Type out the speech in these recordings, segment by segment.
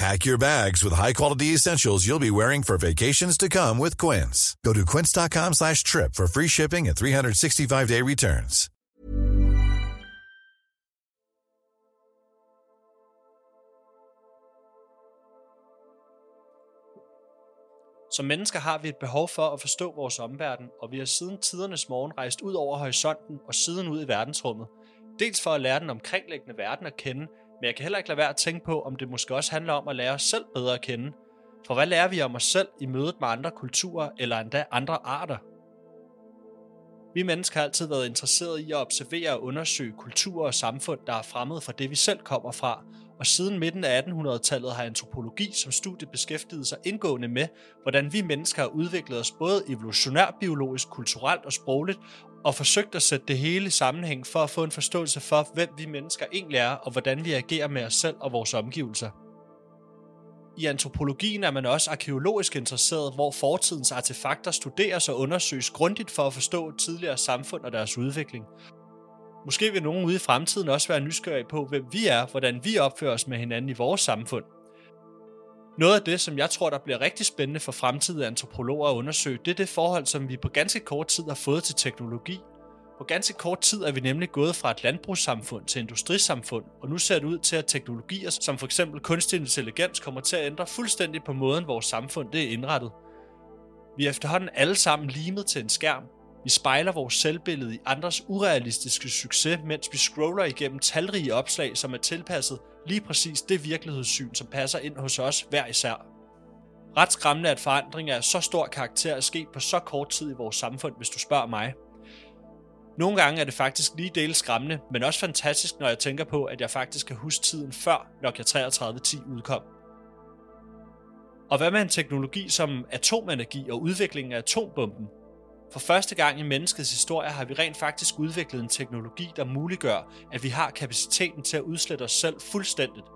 Pack your bags with high-quality essentials you'll be wearing for vacations to come with Quince. Go to quince.com slash trip for free shipping and 365-day returns. Som mennesker har vi et behov for at forstå vores omverden, og vi har siden tidernes morgen rejst ud over horisonten og siden ud i verdensrummet. Dels for at lære den omkringliggende verden at kende, men jeg kan heller ikke lade være at tænke på, om det måske også handler om at lære os selv bedre at kende. For hvad lærer vi om os selv i mødet med andre kulturer eller endda andre arter? Vi mennesker har altid været interesseret i at observere og undersøge kulturer og samfund, der er fremmede fra det, vi selv kommer fra, og siden midten af 1800-tallet har antropologi som studie beskæftiget sig indgående med, hvordan vi mennesker har udviklet os både evolutionært, biologisk, kulturelt og sprogligt, og forsøgt at sætte det hele i sammenhæng for at få en forståelse for, hvem vi mennesker egentlig er, og hvordan vi agerer med os selv og vores omgivelser. I antropologien er man også arkeologisk interesseret, hvor fortidens artefakter studeres og undersøges grundigt for at forstå tidligere samfund og deres udvikling. Måske vil nogen ude i fremtiden også være nysgerrige på, hvem vi er, hvordan vi opfører os med hinanden i vores samfund. Noget af det, som jeg tror, der bliver rigtig spændende for fremtidige antropologer at undersøge, det er det forhold, som vi på ganske kort tid har fået til teknologi. På ganske kort tid er vi nemlig gået fra et landbrugssamfund til industrisamfund, og nu ser det ud til, at teknologier som for eksempel kunstig intelligens kommer til at ændre fuldstændig på måden, vores samfund det er indrettet. Vi er efterhånden alle sammen limet til en skærm. Vi spejler vores selvbillede i andres urealistiske succes, mens vi scroller igennem talrige opslag, som er tilpasset lige præcis det virkelighedssyn, som passer ind hos os hver især. Ret skræmmende, at forandringer af så stor karakter er sket på så kort tid i vores samfund, hvis du spørger mig. Nogle gange er det faktisk lige dele skræmmende, men også fantastisk, når jeg tænker på, at jeg faktisk kan huske tiden før Nokia 3310 udkom. Og hvad med en teknologi som atomenergi og udviklingen af atombomben? For første gang i menneskets historie har vi rent faktisk udviklet en teknologi, der muliggør, at vi har kapaciteten til at udslette os selv fuldstændigt.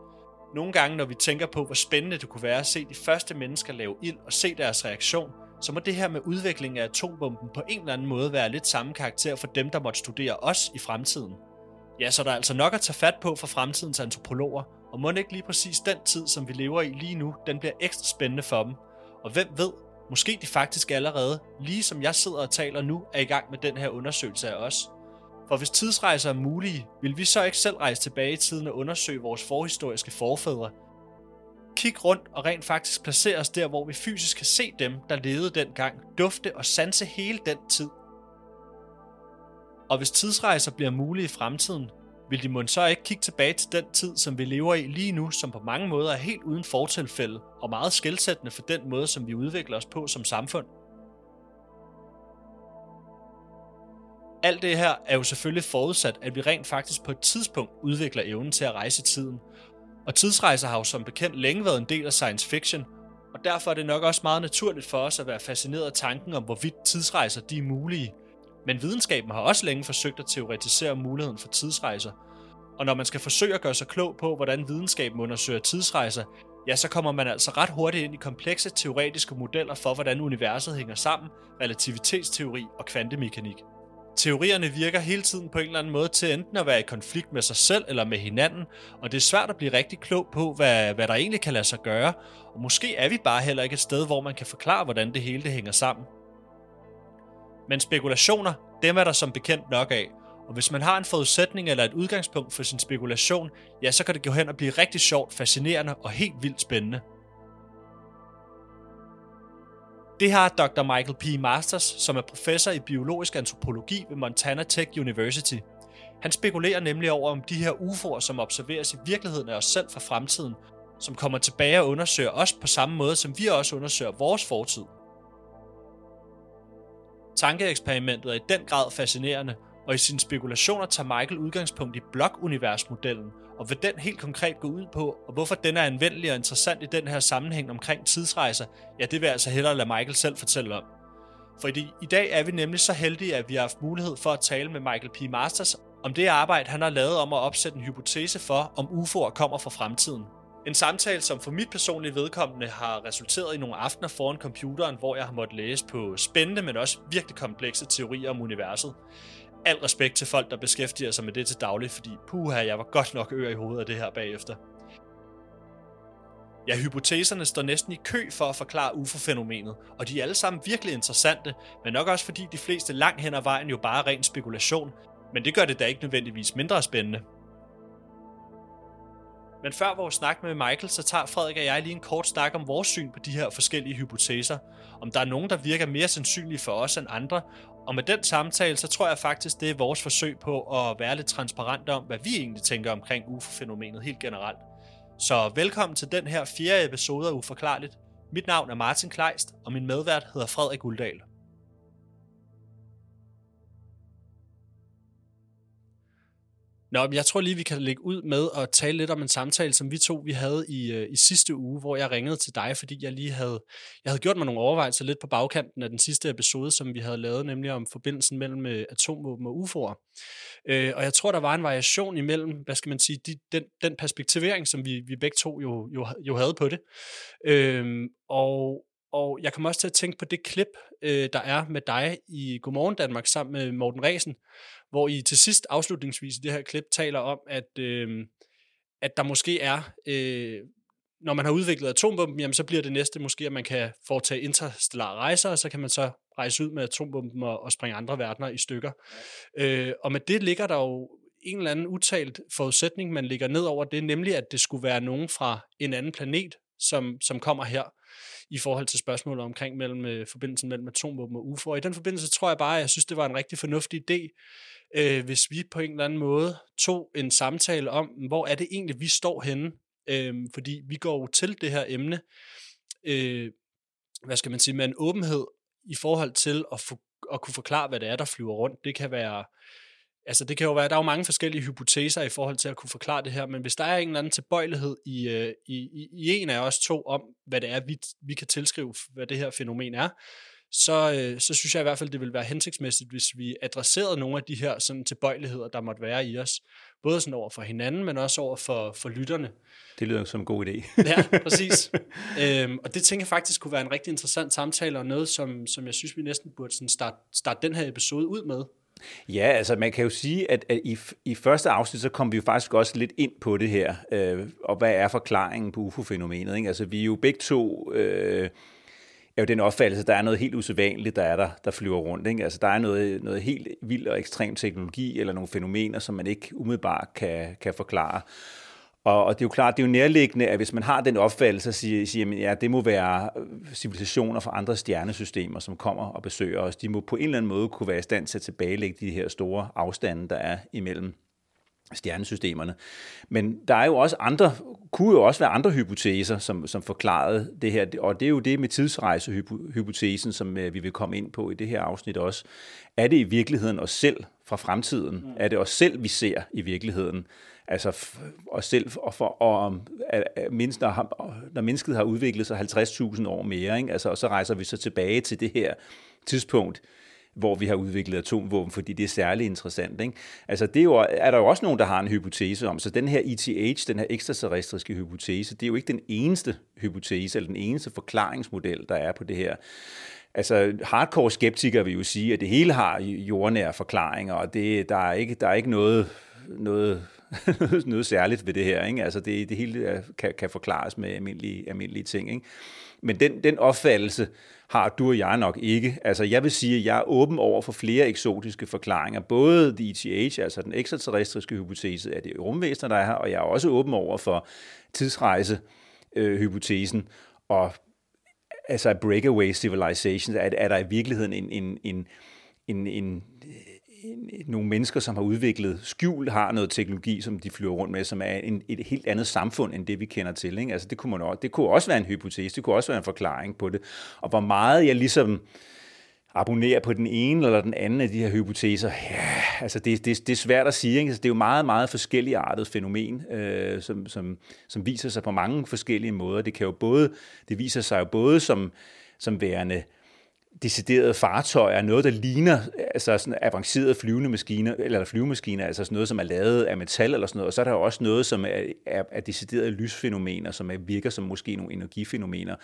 Nogle gange, når vi tænker på, hvor spændende det kunne være at se de første mennesker lave ild og se deres reaktion, så må det her med udviklingen af atombomben på en eller anden måde være lidt samme karakter for dem, der måtte studere os i fremtiden. Ja, så der er altså nok at tage fat på for fremtidens antropologer, og må ikke lige præcis den tid, som vi lever i lige nu, den bliver ekstra spændende for dem. Og hvem ved, måske de faktisk allerede, lige som jeg sidder og taler nu, er i gang med den her undersøgelse af os. For hvis tidsrejser er mulige, vil vi så ikke selv rejse tilbage i tiden og undersøge vores forhistoriske forfædre, Kig rundt og rent faktisk placere os der, hvor vi fysisk kan se dem, der levede dengang, dufte og sanse hele den tid. Og hvis tidsrejser bliver mulige i fremtiden, vil de måske så ikke kigge tilbage til den tid, som vi lever i lige nu, som på mange måder er helt uden fortilfælde og meget skældsættende for den måde, som vi udvikler os på som samfund. Alt det her er jo selvfølgelig forudsat, at vi rent faktisk på et tidspunkt udvikler evnen til at rejse tiden, og tidsrejser har jo som bekendt længe været en del af science fiction, og derfor er det nok også meget naturligt for os at være fascineret af tanken om, hvorvidt tidsrejser de er mulige. Men videnskaben har også længe forsøgt at teoretisere muligheden for tidsrejser. Og når man skal forsøge at gøre sig klog på, hvordan videnskaben undersøger tidsrejser, ja, så kommer man altså ret hurtigt ind i komplekse teoretiske modeller for, hvordan universet hænger sammen, relativitetsteori og kvantemekanik. Teorierne virker hele tiden på en eller anden måde til enten at være i konflikt med sig selv eller med hinanden, og det er svært at blive rigtig klog på, hvad, hvad der egentlig kan lade sig gøre, og måske er vi bare heller ikke et sted, hvor man kan forklare, hvordan det hele det hænger sammen. Men spekulationer, dem er der som bekendt nok af, og hvis man har en forudsætning eller et udgangspunkt for sin spekulation, ja, så kan det gå hen og blive rigtig sjovt, fascinerende og helt vildt spændende. Det har Dr. Michael P. Masters, som er professor i biologisk antropologi ved Montana Tech University. Han spekulerer nemlig over, om de her UFO'er, som observeres i virkeligheden af os selv fra fremtiden, som kommer tilbage og undersøger os på samme måde, som vi også undersøger vores fortid. Tankeeksperimentet er i den grad fascinerende, og i sine spekulationer tager Michael udgangspunkt i blokuniversmodellen, og hvad den helt konkret går ud på, og hvorfor den er anvendelig og interessant i den her sammenhæng omkring tidsrejser, ja, det vil jeg altså hellere lade Michael selv fortælle om. For i, i dag er vi nemlig så heldige, at vi har haft mulighed for at tale med Michael P. Masters om det arbejde, han har lavet om at opsætte en hypotese for, om UFO'er kommer fra fremtiden. En samtale, som for mit personlige vedkommende har resulteret i nogle aftener foran computeren, hvor jeg har måttet læse på spændende, men også virkelig komplekse teorier om universet. Al respekt til folk, der beskæftiger sig med det til daglig, fordi puha, jeg var godt nok ør i hovedet af det her bagefter. Ja, hypoteserne står næsten i kø for at forklare UFO-fænomenet, og de er alle sammen virkelig interessante, men nok også fordi de fleste langt hen ad vejen jo bare er ren spekulation, men det gør det da ikke nødvendigvis mindre spændende. Men før vores snak med Michael, så tager Frederik og jeg lige en kort snak om vores syn på de her forskellige hypoteser. Om der er nogen, der virker mere sandsynlige for os end andre. Og med den samtale, så tror jeg faktisk, det er vores forsøg på at være lidt transparent om, hvad vi egentlig tænker omkring UFO-fænomenet helt generelt. Så velkommen til den her fjerde episode af Uforklarligt. Mit navn er Martin Kleist, og min medvært hedder Frederik Uldal. Nå, men jeg tror lige, vi kan lægge ud med at tale lidt om en samtale, som vi to vi havde i, øh, i sidste uge, hvor jeg ringede til dig, fordi jeg lige havde, jeg havde gjort mig nogle overvejelser lidt på bagkanten af den sidste episode, som vi havde lavet, nemlig om forbindelsen mellem øh, atomvåben og UFO'er. Øh, og jeg tror, der var en variation imellem, hvad skal man sige, de, den, den perspektivering, som vi, vi begge to jo, jo, jo havde på det. Øh, og, og jeg kommer også til at tænke på det klip, øh, der er med dig i Godmorgen Danmark sammen med Morten Resen, hvor I til sidst afslutningsvis i det her klip taler om, at, øh, at der måske er, øh, når man har udviklet atombomben, jamen så bliver det næste måske, at man kan foretage interstellare rejser, og så kan man så rejse ud med atombomben og, og springe andre verdener i stykker. Øh, og med det ligger der jo en eller anden utalt forudsætning, man ligger ned over det, nemlig at det skulle være nogen fra en anden planet, som, som kommer her i forhold til spørgsmålet omkring mellem, øh, forbindelsen mellem atomvåben og UFO. Og i den forbindelse tror jeg bare, at jeg synes, det var en rigtig fornuftig idé, øh, hvis vi på en eller anden måde tog en samtale om, hvor er det egentlig, vi står henne. Øh, fordi vi går jo til det her emne, øh, hvad skal man sige, med en åbenhed i forhold til at, få, at kunne forklare, hvad det er, der flyver rundt. Det kan være altså det kan jo være, der er jo mange forskellige hypoteser i forhold til at kunne forklare det her, men hvis der er en eller anden tilbøjelighed i, øh, i, i, i en af os to om, hvad det er, vi, vi kan tilskrive, hvad det her fænomen er, så, øh, så synes jeg i hvert fald, det vil være hensigtsmæssigt, hvis vi adresserede nogle af de her sådan, tilbøjeligheder, der måtte være i os. Både sådan over for hinanden, men også over for, for lytterne. Det lyder som en god idé. ja, præcis. øhm, og det tænker jeg faktisk kunne være en rigtig interessant samtale, og noget, som, som jeg synes, vi næsten burde sådan starte, starte den her episode ud med. Ja, altså man kan jo sige, at, at i, i første afsnit, så kom vi jo faktisk også lidt ind på det her, øh, og hvad er forklaringen på UFO-fænomenet. Ikke? Altså vi er jo begge to... Øh, er jo den opfattelse, at der er noget helt usædvanligt, der er der, der flyver rundt. Ikke? Altså, der er noget, noget helt vild og ekstrem teknologi, eller nogle fænomener, som man ikke umiddelbart kan, kan forklare. Og, og det er jo klart, det er jo nærliggende, at hvis man har den opfattelse, så siger, siger man, ja, det må være civilisationer fra andre stjernesystemer, som kommer og besøger os. De må på en eller anden måde kunne være i stand til at tilbagelægge de her store afstande, der er imellem stjernesystemerne. Men der er jo også andre, kunne jo også være andre hypoteser, som, som forklarede det her, og det er jo det med tidsrejsehypotesen, som øh, vi vil komme ind på i det her afsnit også. Er det i virkeligheden os selv fra fremtiden? Mm. Er det os selv, vi ser i virkeligheden? Altså os selv, og, for, og at, at mindst, når, når mennesket har udviklet sig 50.000 år mere, ikke? Altså, og så rejser vi så tilbage til det her tidspunkt, hvor vi har udviklet atomvåben, fordi det er særlig interessant. Ikke? Altså det er, jo, er der jo også nogen, der har en hypotese om. Så den her ETH, den her ekstraterrestriske hypotese, det er jo ikke den eneste hypotese, eller den eneste forklaringsmodel, der er på det her. Altså hardcore skeptikere vil jo sige, at det hele har jordnære forklaringer, og det, der, er ikke, der er ikke noget, noget noget særligt ved det her. Ikke? Altså det, det hele øh, kan, kan forklares med almindelige, almindelige ting. Ikke? Men den, den opfattelse har du og jeg nok ikke. Altså jeg vil sige, at jeg er åben over for flere eksotiske forklaringer. Både the ETH, altså den ekstraterrestriske hypotese at det rumvæsener, der er her, og jeg er også åben over for tidsrejse øh, hypotesen. Og altså breakaway civilizations, er, er der i virkeligheden en, en, en, en, en nogle mennesker, som har udviklet skjul, har noget teknologi, som de flyver rundt med, som er en, et helt andet samfund, end det vi kender til. Ikke? Altså, det, kunne man også, det kunne også være en hypotese, det kunne også være en forklaring på det. Og hvor meget jeg ligesom abonnerer på den ene eller den anden af de her hypoteser, ja, altså det, det, det er svært at sige. Ikke? Altså, det er jo meget, meget forskellige artet fænomen, øh, som, som, som viser sig på mange forskellige måder. Det kan jo både, det viser sig jo både som, som værende deciderede fartøjer, noget, der ligner altså sådan avancerede flyvende maskiner, eller flyvemaskiner, altså sådan noget, som er lavet af metal eller sådan noget, og så er der også noget, som er, er, er deciderede lysfænomener, som er, virker som måske nogle energifænomener.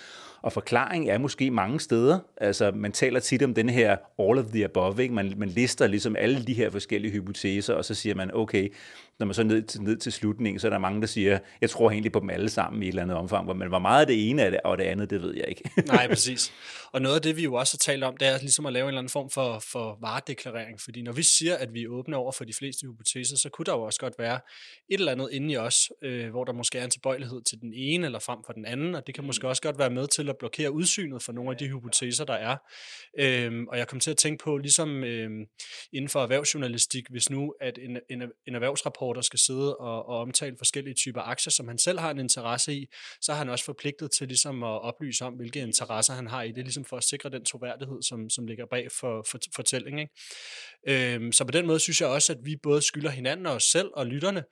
Og forklaringen er måske mange steder. Altså, man taler tit om den her all of the above, ikke? Man, man lister ligesom alle de her forskellige hypoteser, og så siger man, okay, når man så ned til, ned til slutningen, så er der mange, der siger, jeg tror egentlig på dem alle sammen i et eller andet omfang, men hvor meget det ene er det, og det andet, det ved jeg ikke. Nej, præcis. Og noget af det, vi jo også har talt om, det er ligesom at lave en eller anden form for, for varedeklarering, fordi når vi siger, at vi er åbne over for de fleste hypoteser, så kunne der jo også godt være et eller andet inde i os, øh, hvor der måske er en tilbøjelighed til den ene eller frem for den anden, og det kan måske også godt være med til at blokere udsynet for nogle af de hypoteser, der er. Øhm, og jeg kom til at tænke på, ligesom øhm, inden for erhvervsjournalistik, hvis nu at en, en, en erhvervsreporter skal sidde og, og omtale forskellige typer aktier, som han selv har en interesse i, så er han også forpligtet til ligesom at oplyse om, hvilke interesser han har i det, ligesom for at sikre den troværdighed, som, som ligger bag for, for fortællingen. Ikke? Øhm, så på den måde synes jeg også, at vi både skylder hinanden og os selv og lytterne,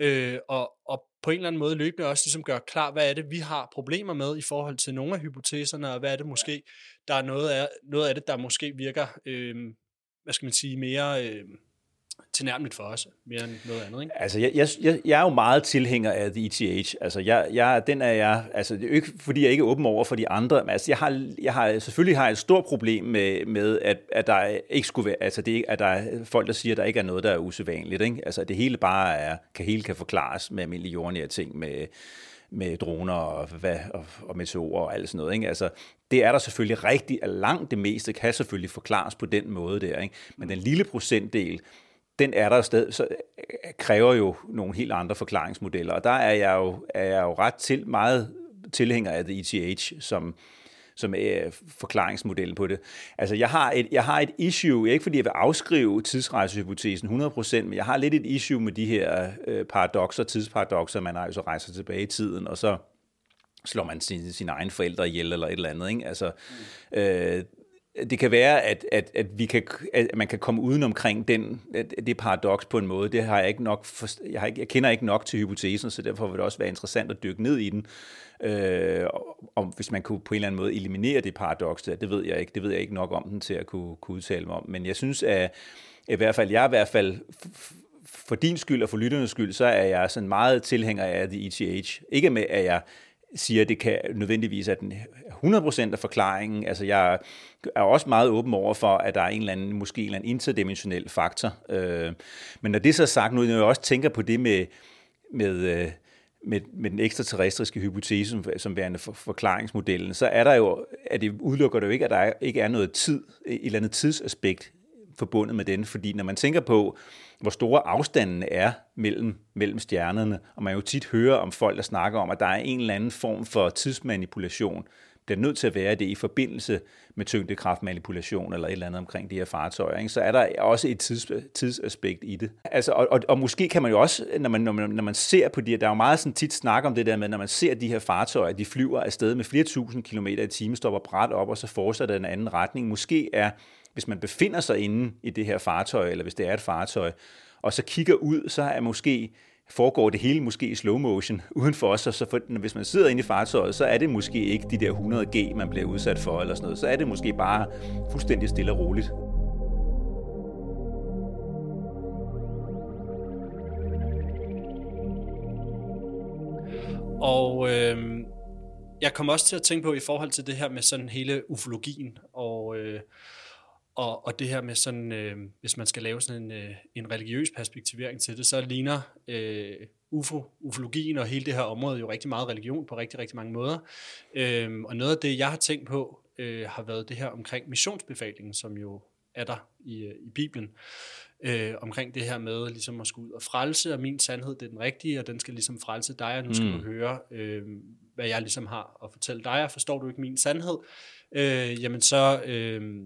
øh, og, og på en eller anden måde løbende også ligesom gøre klar, hvad er det, vi har problemer med i forhold til nogle af hypoteserne, og hvad er det måske, der er noget af, noget af det, der måske virker, øh, hvad skal man sige, mere... Øh, tilnærmeligt for os, mere end noget andet. Ikke? Altså, jeg, jeg, jeg er jo meget tilhænger af The ETH. Altså, jeg, jeg, den er jeg, altså, det er jo ikke, fordi jeg ikke er åben over for de andre, men altså, jeg har, jeg har, selvfølgelig har jeg et stort problem med, med at, at der ikke skulle være, altså, det, at der er folk, der siger, at der ikke er noget, der er usædvanligt. Ikke? Altså, det hele bare er, kan, hele kan forklares med almindelige jordnære ting, med, med droner og, hvad, og, og meteorer og alt sådan noget. Ikke? Altså, det er der selvfølgelig rigtig, at langt det meste kan selvfølgelig forklares på den måde der. Ikke? Men den lille procentdel, den er der sted, så øh, kræver jo nogle helt andre forklaringsmodeller. Og der er jeg jo, er jeg jo ret til, meget tilhænger af det ETH som, som er forklaringsmodellen på det. Altså, jeg har et, jeg har et issue, ikke fordi jeg vil afskrive tidsrejsehypotesen 100%, men jeg har lidt et issue med de her øh, paradoxer, tidsparadoxer, man altså rejser tilbage i tiden, og så slår man sine, sine egne forældre ihjel eller et eller andet. Ikke? Altså, mm. øh, det kan være, at, at, at, vi kan, at man kan komme uden omkring den, det paradoks på en måde. Det har jeg ikke nok for, jeg, har ikke, jeg kender ikke nok til hypotesen, så derfor vil det også være interessant at dykke ned i den. Øh, om hvis man kunne på en eller anden måde eliminere det paradoks der, det ved jeg ikke. Det ved jeg ikke nok om den til at kunne, kunne udtale mig om. Men jeg synes, at i hvert fald, jeg er i hvert fald for din skyld og for lytternes skyld, så er jeg sådan meget tilhænger af The ETH. Ikke med, at jeg siger, at det kan nødvendigvis er den 100% af forklaringen. Altså jeg er også meget åben over for, at der er en eller anden, måske en eller anden interdimensionel faktor. Øh, men når det så er sagt, nu når jeg også tænker på det med, med, øh, med, med den ekstraterrestriske hypotese som, som værende for, forklaringsmodellen, så er der jo, at det udelukker det jo ikke, at der ikke er noget tid, et eller andet tidsaspekt forbundet med den, fordi når man tænker på, hvor store afstanden er mellem, mellem stjernerne, og man jo tit hører om folk, der snakker om, at der er en eller anden form for tidsmanipulation, bliver nødt til at være det i forbindelse med tyngdekraftmanipulation eller et eller andet omkring de her fartøjer, ikke? så er der også et tids, tidsaspekt i det. Altså, og, og, og måske kan man jo også, når man, når man, når man ser på de her, der er jo meget sådan tit snak om det der med, når man ser de her fartøjer, de flyver afsted med flere tusind kilometer i timen, stopper bræt op, og så fortsætter den anden retning. Måske er hvis man befinder sig inde i det her fartøj, eller hvis det er et fartøj, og så kigger ud, så er måske foregår det hele måske i slow motion uden for os, og så for, hvis man sidder inde i fartøjet, så er det måske ikke de der 100 G, man bliver udsat for, eller sådan noget. Så er det måske bare fuldstændig stille og roligt. Og øh, jeg kom også til at tænke på i forhold til det her med sådan hele ufologien, og øh, og, og det her med sådan, øh, hvis man skal lave sådan en, øh, en religiøs perspektivering til det, så ligner øh, UFO, ufologien og hele det her område jo rigtig meget religion på rigtig, rigtig mange måder. Øh, og noget af det, jeg har tænkt på, øh, har været det her omkring missionsbefalingen, som jo er der i, øh, i Bibelen. Øh, omkring det her med ligesom at skulle ud og frelse, og min sandhed det er den rigtige, og den skal ligesom frelse dig, og nu skal mm. du høre, øh, hvad jeg ligesom har at fortælle dig, og forstår du ikke min sandhed, øh, jamen så, øh,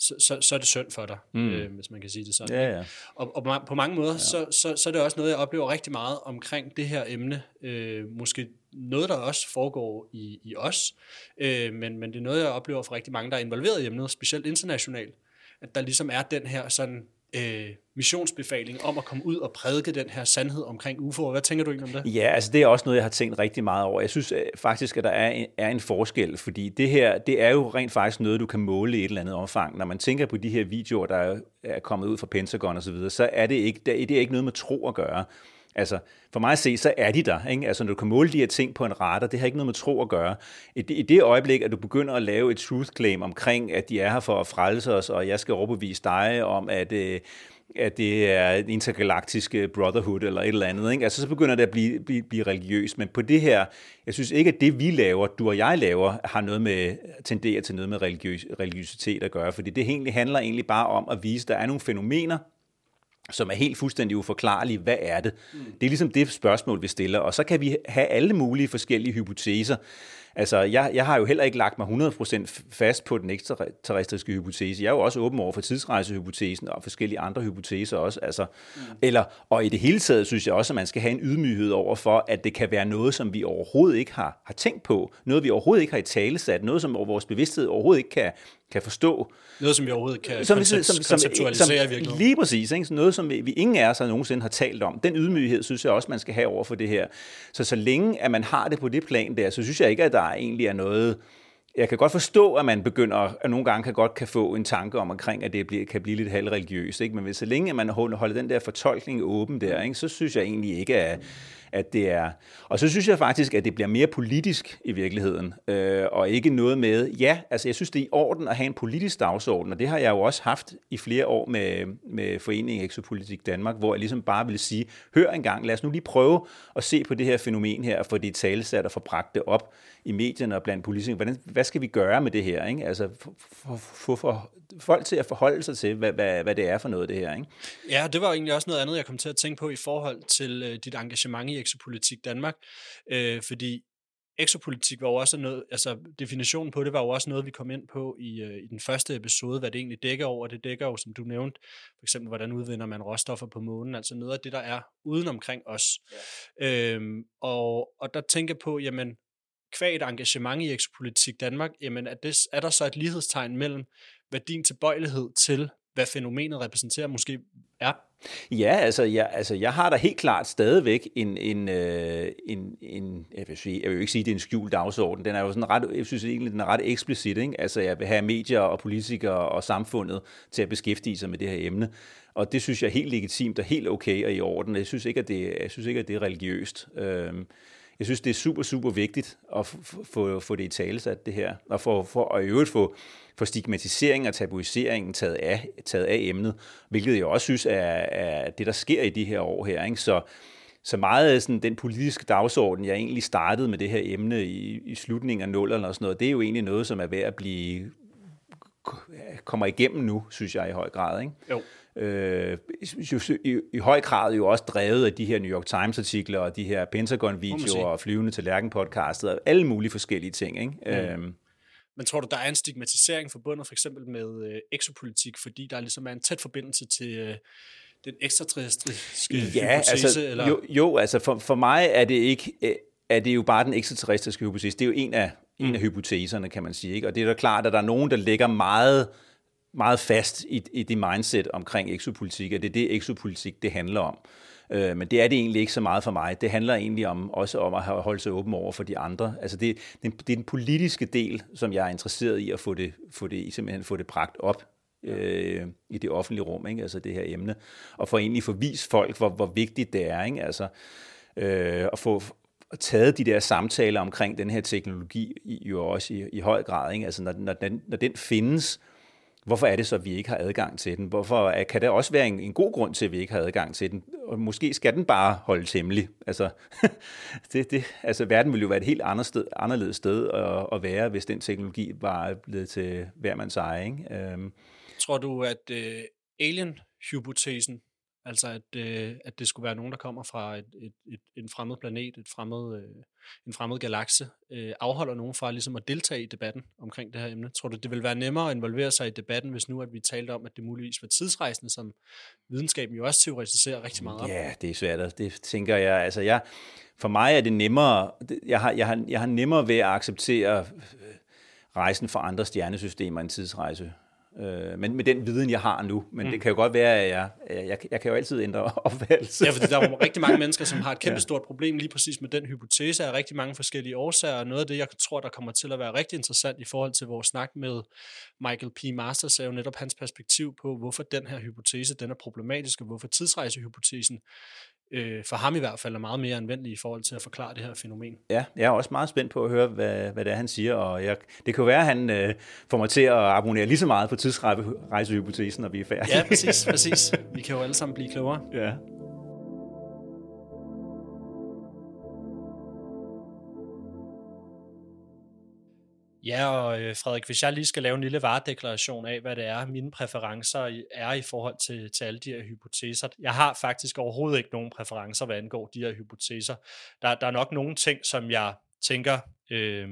så, så, så er det synd for dig, mm. øh, hvis man kan sige det sådan. Ja, ja. Og, og på mange måder, ja. så, så, så er det også noget, jeg oplever rigtig meget omkring det her emne. Øh, måske noget, der også foregår i, i os, øh, men, men det er noget, jeg oplever for rigtig mange, der er involveret i emnet, specielt internationalt, at der ligesom er den her sådan øh, missionsbefaling om at komme ud og prædike den her sandhed omkring UFO'er. Hvad tænker du egentlig om det? Ja, altså det er også noget, jeg har tænkt rigtig meget over. Jeg synes øh, faktisk, at der er en, er en forskel, fordi det her, det er jo rent faktisk noget, du kan måle i et eller andet omfang. Når man tænker på de her videoer, der er kommet ud fra Pentagon og så videre, så er det ikke, det er ikke noget med tro at gøre. Altså, for mig at se, så er de der. Ikke? Altså, når du kan måle de her ting på en radar, det har ikke noget med tro at gøre. I det, I det øjeblik, at du begynder at lave et truth claim omkring, at de er her for at frelse os, og jeg skal overbevise dig om, at, øh, at det er en intergalaktisk øh, brotherhood eller et eller andet. Ikke? Altså, så begynder det at blive, blive, blive religiøst. Men på det her, jeg synes ikke, at det vi laver, du og jeg laver, har noget med, tenderer til noget med religiøs, religiøsitet at gøre. Fordi det egentlig handler egentlig bare om at vise, at der er nogle fænomener, som er helt fuldstændig uforklarlige. Hvad er det? Mm. Det er ligesom det spørgsmål, vi stiller. Og så kan vi have alle mulige forskellige hypoteser. Altså, jeg, jeg har jo heller ikke lagt mig 100% fast på den ekstraterrestriske hypotese. Jeg er jo også åben over for tidsrejsehypotesen og forskellige andre hypoteser også. Altså, mm. eller, og i det hele taget synes jeg også, at man skal have en ydmyghed over for, at det kan være noget, som vi overhovedet ikke har, har tænkt på. Noget, vi overhovedet ikke har i tale sat. Noget, som vores bevidsthed overhovedet ikke kan, kan forstå. Noget, som vi overhovedet kan som, koncept, som, som, konceptualisere som, i virkeligheden. Lige præcis. Ikke? Så noget, som vi, vi ingen af os har nogensinde har talt om. Den ydmyghed synes jeg også, man skal have over for det her. Så så længe, at man har det på det plan der, så synes jeg ikke, at der egentlig er noget... Jeg kan godt forstå, at man begynder, at nogle gange kan godt kan få en tanke om omkring, at det bliver, kan blive lidt halvreligiøst. Ikke? Men hvis så længe man holder den der fortolkning åben der, ikke? så synes jeg egentlig ikke, at at det er... Og så synes jeg faktisk, at det bliver mere politisk i virkeligheden, øh, og ikke noget med... Ja, altså jeg synes, det er i orden at have en politisk dagsorden, og det har jeg jo også haft i flere år med, med Foreningen Exopolitik Danmark, hvor jeg ligesom bare vil sige, hør engang, lad os nu lige prøve at se på det her fænomen her, og få det talesat og få bragt det op i medierne og blandt politikere. Hvordan, hvad skal vi gøre med det her? Ikke? Altså få for, for, for folk til at forholde sig til, hvad, hvad, hvad det er for noget, det her. Ikke? Ja, det var egentlig også noget andet, jeg kom til at tænke på i forhold til øh, dit engagement i Exopolitik Danmark, øh, fordi exopolitik var jo også noget, altså definitionen på det var jo også noget, vi kom ind på i, øh, i den første episode, hvad det egentlig dækker over. Det dækker jo, som du nævnte, for eksempel, hvordan udvinder man råstoffer på månen, altså noget af det, der er uden omkring os. Ja. Øhm, og, og der tænker på, jamen, kvæg et engagement i exopolitik Danmark, jamen er, det, er der så et lighedstegn mellem, hvad din tilbøjelighed til, hvad fænomenet repræsenterer, måske er? Ja, altså jeg, altså jeg har da helt klart stadigvæk en, en, øh, en, en jeg, vil sige, jeg vil jo ikke sige, at det er en skjult dagsorden. Den er jo sådan ret, jeg synes egentlig, den er ret eksplicit. Ikke? Altså jeg vil have medier og politikere og samfundet til at beskæftige sig med det her emne. Og det synes jeg er helt legitimt og helt okay og i orden. Jeg synes ikke, at det, jeg synes ikke, at det er religiøst. Øhm, jeg synes, det er super, super vigtigt at få, få det i talesat, det her. Og for, for at i øvrigt få, for stigmatisering og tabuiseringen taget af, taget af emnet, hvilket jeg også synes er, er det, der sker i de her år her. Ikke? Så, så meget af sådan, den politiske dagsorden, jeg egentlig startede med det her emne i, i slutningen af nullerne og sådan noget, det er jo egentlig noget, som er ved at blive kommer igennem nu, synes jeg i høj grad. Ikke? Jo øh, i, i høj grad jo også drevet af de her New York Times-artikler og de her Pentagon-videoer og flyvende til Lærken-podcastet og alle mulige forskellige ting. Ikke? Mm. Øhm. Men tror du, der er en stigmatisering forbundet for eksempel med øh, exopolitik, fordi der ligesom er en tæt forbindelse til øh, den ekstraterrestriske ja, hypotese? Altså, eller? Jo, jo, altså for, for mig er det ikke... Øh, er det jo bare den ekstraterrestriske hypotese. Det er jo en af, mm. en af hypoteserne, kan man sige. Ikke? Og det er da klart, at der er nogen, der lægger meget meget fast i, i det mindset omkring exopolitik, at det er det, exopolitik det handler om. Øh, men det er det egentlig ikke så meget for mig. Det handler egentlig om, også om at holde sig åben over for de andre. Altså det, det, det er den politiske del, som jeg er interesseret i at få det, få det, simpelthen få det bragt op øh, i det offentlige rum, ikke? altså det her emne, og for egentlig få vist folk, hvor, hvor vigtigt det er, ikke? Altså, øh, at få taget de der samtaler omkring den her teknologi jo også i, i høj grad, ikke? altså når, når, den, når den findes, Hvorfor er det så, at vi ikke har adgang til den? Hvorfor kan der også være en, en god grund til, at vi ikke har adgang til den? Og måske skal den bare holdes hemmelig. Altså, det, det, altså, verden ville jo være et helt andet sted, anderledes sted at, at være, hvis den teknologi var blevet til hver mands eje. Ikke? Øhm. Tror du, at uh, alien-hypotesen Altså at, øh, at det skulle være nogen, der kommer fra et, et, et, en fremmed planet, et fremmed, øh, en fremmed galakse, øh, afholder nogen fra ligesom at deltage i debatten omkring det her emne. Tror du, det vil være nemmere at involvere sig i debatten, hvis nu at vi talte om, at det muligvis var tidsrejsende, som videnskaben jo også teoretiserer rigtig meget om? Ja, det er svært. Det tænker jeg. Altså jeg, for mig er det nemmere, jeg har, jeg har, jeg har nemmere ved at acceptere øh, rejsen for andre stjernesystemer end tidsrejse øh, men med den viden, jeg har nu. Men mm. det kan jo godt være, at jeg, jeg, jeg kan jo altid ændre opfattelse. Ja, fordi der er rigtig mange mennesker, som har et kæmpe stort problem lige præcis med den hypotese af rigtig mange forskellige årsager. Og noget af det, jeg tror, der kommer til at være rigtig interessant i forhold til vores snak med Michael P. Masters, er jo netop hans perspektiv på, hvorfor den her hypotese den er problematisk, og hvorfor tidsrejsehypotesen øh, for ham i hvert fald er meget mere anvendelig i forhold til at forklare det her fænomen. Ja, jeg er også meget spændt på at høre, hvad, hvad det er, han siger, og jeg, det kan jo være, at han øh, får mig til at abonnere lige så meget på tidsrejsehypotesen, når vi er færdige. Ja, præcis, præcis. Vi kan jo alle sammen blive klogere. Ja. Ja, og øh, Frederik, hvis jeg lige skal lave en lille varedeklaration af, hvad det er, mine præferencer er i forhold til, til alle de her hypoteser. Jeg har faktisk overhovedet ikke nogen præferencer, hvad angår de her hypoteser. Der, der er nok nogle ting, som jeg tænker øh,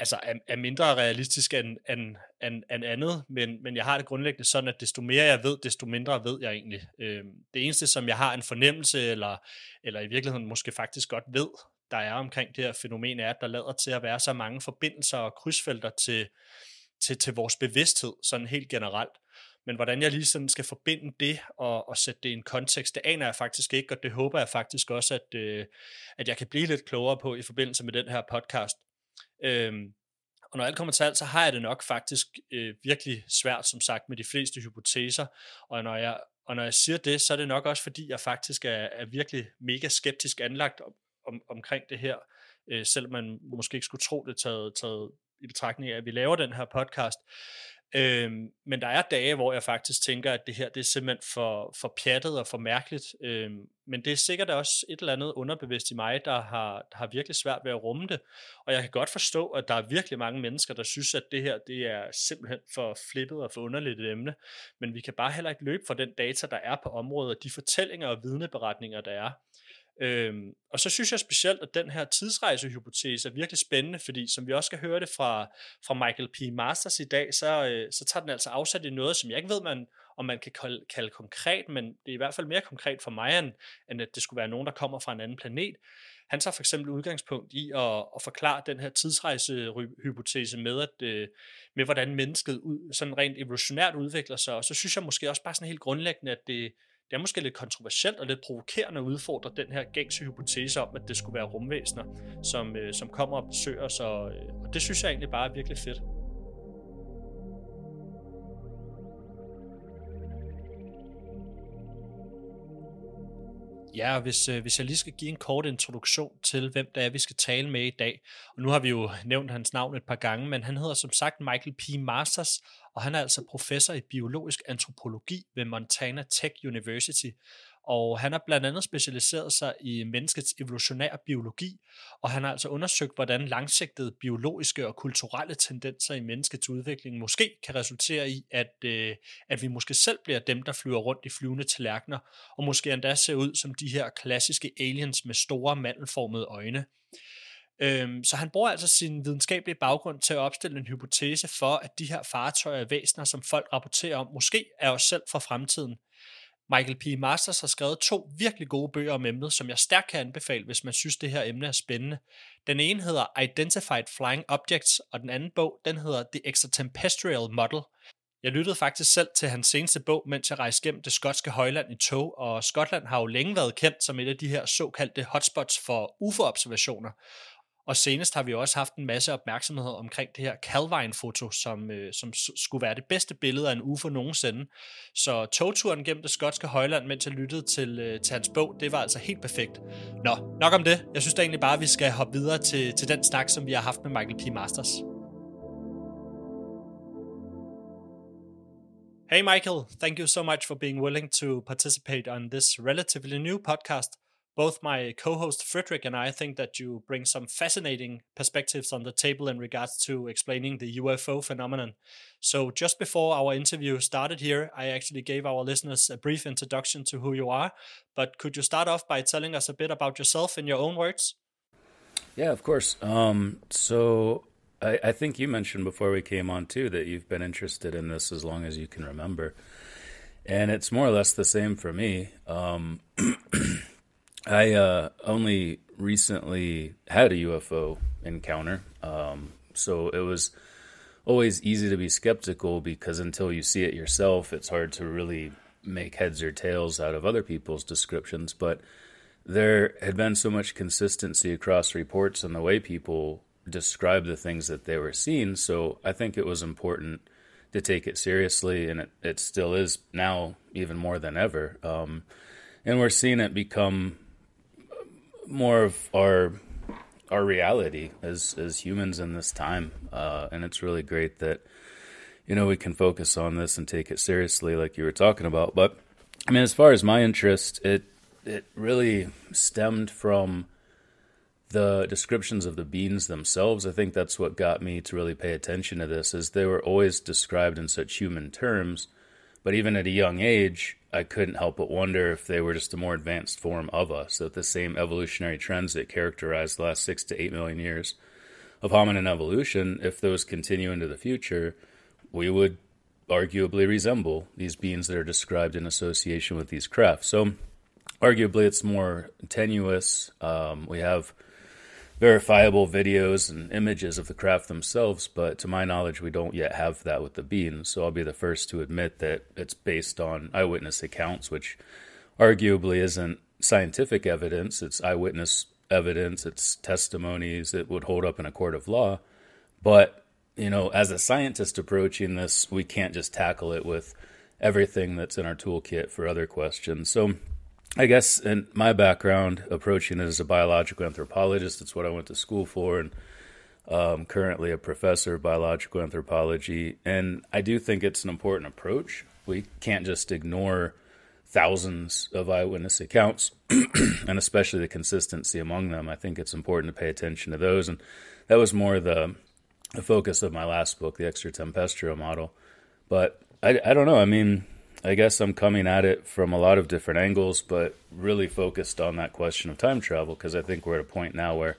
altså er, er mindre realistisk end, end, end, end andet, men, men jeg har det grundlæggende sådan, at desto mere jeg ved, desto mindre ved jeg egentlig. Øh, det eneste, som jeg har en fornemmelse, eller, eller i virkeligheden måske faktisk godt ved, der er omkring det her fænomen, er, at der lader til at være så mange forbindelser og krydsfelter til, til, til vores bevidsthed, sådan helt generelt. Men hvordan jeg lige sådan skal forbinde det og, og sætte det i en kontekst, det aner jeg faktisk ikke, og det håber jeg faktisk også, at, øh, at jeg kan blive lidt klogere på i forbindelse med den her podcast. Øhm, og når alt kommer til alt, så har jeg det nok faktisk øh, virkelig svært, som sagt, med de fleste hypoteser. Og når jeg, og når jeg siger det, så er det nok også, fordi jeg faktisk er, er virkelig mega skeptisk anlagt om, omkring det her, øh, selvom man måske ikke skulle tro det taget, taget i betragtning af, at vi laver den her podcast. Øhm, men der er dage, hvor jeg faktisk tænker, at det her det er simpelthen for, for pjattet og for mærkeligt. Øhm, men det er sikkert også et eller andet underbevidst i mig, der har, der har virkelig svært ved at rumme det. Og jeg kan godt forstå, at der er virkelig mange mennesker, der synes, at det her det er simpelthen for flippet og for underligt et emne. Men vi kan bare heller ikke løbe fra den data, der er på området, og de fortællinger og vidneberetninger, der er. Øhm, og så synes jeg specielt, at den her tidsrejsehypotese er virkelig spændende, fordi som vi også skal høre det fra, fra Michael P. Masters i dag, så, øh, så tager den altså afsat i noget, som jeg ikke ved, man, om man kan kalde, kalde konkret, men det er i hvert fald mere konkret for mig, end, end at det skulle være nogen, der kommer fra en anden planet. Han tager for eksempel udgangspunkt i at, at forklare den her tidsrejsehypotese med, at, øh, med hvordan mennesket ud, sådan rent evolutionært udvikler sig, og så synes jeg måske også bare sådan helt grundlæggende, at det, det er måske lidt kontroversielt og lidt provokerende at udfordre den her gængse hypotese om, at det skulle være rumvæsener, som, øh, som kommer og besøger os, og, øh, og det synes jeg egentlig bare er virkelig fedt. Ja, hvis, øh, hvis jeg lige skal give en kort introduktion til, hvem det er, vi skal tale med i dag. Og nu har vi jo nævnt hans navn et par gange, men han hedder som sagt Michael P. Masters, og han er altså professor i biologisk antropologi ved Montana Tech University. Og han har blandt andet specialiseret sig i menneskets evolutionære biologi, og han har altså undersøgt, hvordan langsigtede biologiske og kulturelle tendenser i menneskets udvikling måske kan resultere i, at, øh, at vi måske selv bliver dem, der flyver rundt i flyvende tallerkener, og måske endda ser ud som de her klassiske aliens med store mandelformede øjne. Øhm, så han bruger altså sin videnskabelige baggrund til at opstille en hypotese for, at de her fartøjer og væsener, som folk rapporterer om, måske er os selv fra fremtiden. Michael P. Masters har skrevet to virkelig gode bøger om emnet, som jeg stærkt kan anbefale, hvis man synes, det her emne er spændende. Den ene hedder Identified Flying Objects, og den anden bog, den hedder The Extraterrestrial Model. Jeg lyttede faktisk selv til hans seneste bog, mens jeg rejste gennem det skotske højland i tog, og Skotland har jo længe været kendt som et af de her såkaldte hotspots for UFO-observationer. Og senest har vi også haft en masse opmærksomhed omkring det her Calvine-foto, som, øh, som skulle være det bedste billede af en UFO nogensinde. Så togturen gennem det skotske højland, mens jeg lyttede til, øh, til hans bog, det var altså helt perfekt. Nå, nok om det. Jeg synes da egentlig bare, at vi skal hoppe videre til, til den snak, som vi har haft med Michael P. Masters. Hey Michael, thank you so much for being willing to participate on this relatively new podcast. Both my co-host Frederick and I think that you bring some fascinating perspectives on the table in regards to explaining the UFO phenomenon. So just before our interview started here, I actually gave our listeners a brief introduction to who you are, but could you start off by telling us a bit about yourself in your own words? Yeah, of course. Um, so I, I think you mentioned before we came on too that you've been interested in this as long as you can remember. And it's more or less the same for me. Um, I uh, only recently had a UFO encounter. Um, so it was always easy to be skeptical because until you see it yourself, it's hard to really make heads or tails out of other people's descriptions. But there had been so much consistency across reports and the way people describe the things that they were seeing. So I think it was important to take it seriously, and it, it still is now even more than ever. Um, and we're seeing it become more of our our reality as as humans in this time, uh, and it's really great that you know we can focus on this and take it seriously, like you were talking about. But I mean, as far as my interest, it it really stemmed from the descriptions of the beans themselves. I think that's what got me to really pay attention to this, is they were always described in such human terms. But even at a young age, I couldn't help but wonder if they were just a more advanced form of us, that the same evolutionary trends that characterized the last six to eight million years of hominin evolution, if those continue into the future, we would arguably resemble these beings that are described in association with these crafts. So, arguably, it's more tenuous. Um, we have verifiable videos and images of the craft themselves, but to my knowledge, we don't yet have that with the beans. So I'll be the first to admit that it's based on eyewitness accounts, which arguably isn't scientific evidence. It's eyewitness evidence, it's testimonies that would hold up in a court of law. But, you know, as a scientist approaching this, we can't just tackle it with everything that's in our toolkit for other questions. So I guess in my background, approaching it as a biological anthropologist, it's what I went to school for, and um, currently a professor of biological anthropology. And I do think it's an important approach. We can't just ignore thousands of eyewitness accounts, and especially the consistency among them. I think it's important to pay attention to those, and that was more the, the focus of my last book, the Extra model. But I, I don't know. I mean, I guess I'm coming at it from a lot of different angles, but really focused on that question of time travel because I think we're at a point now where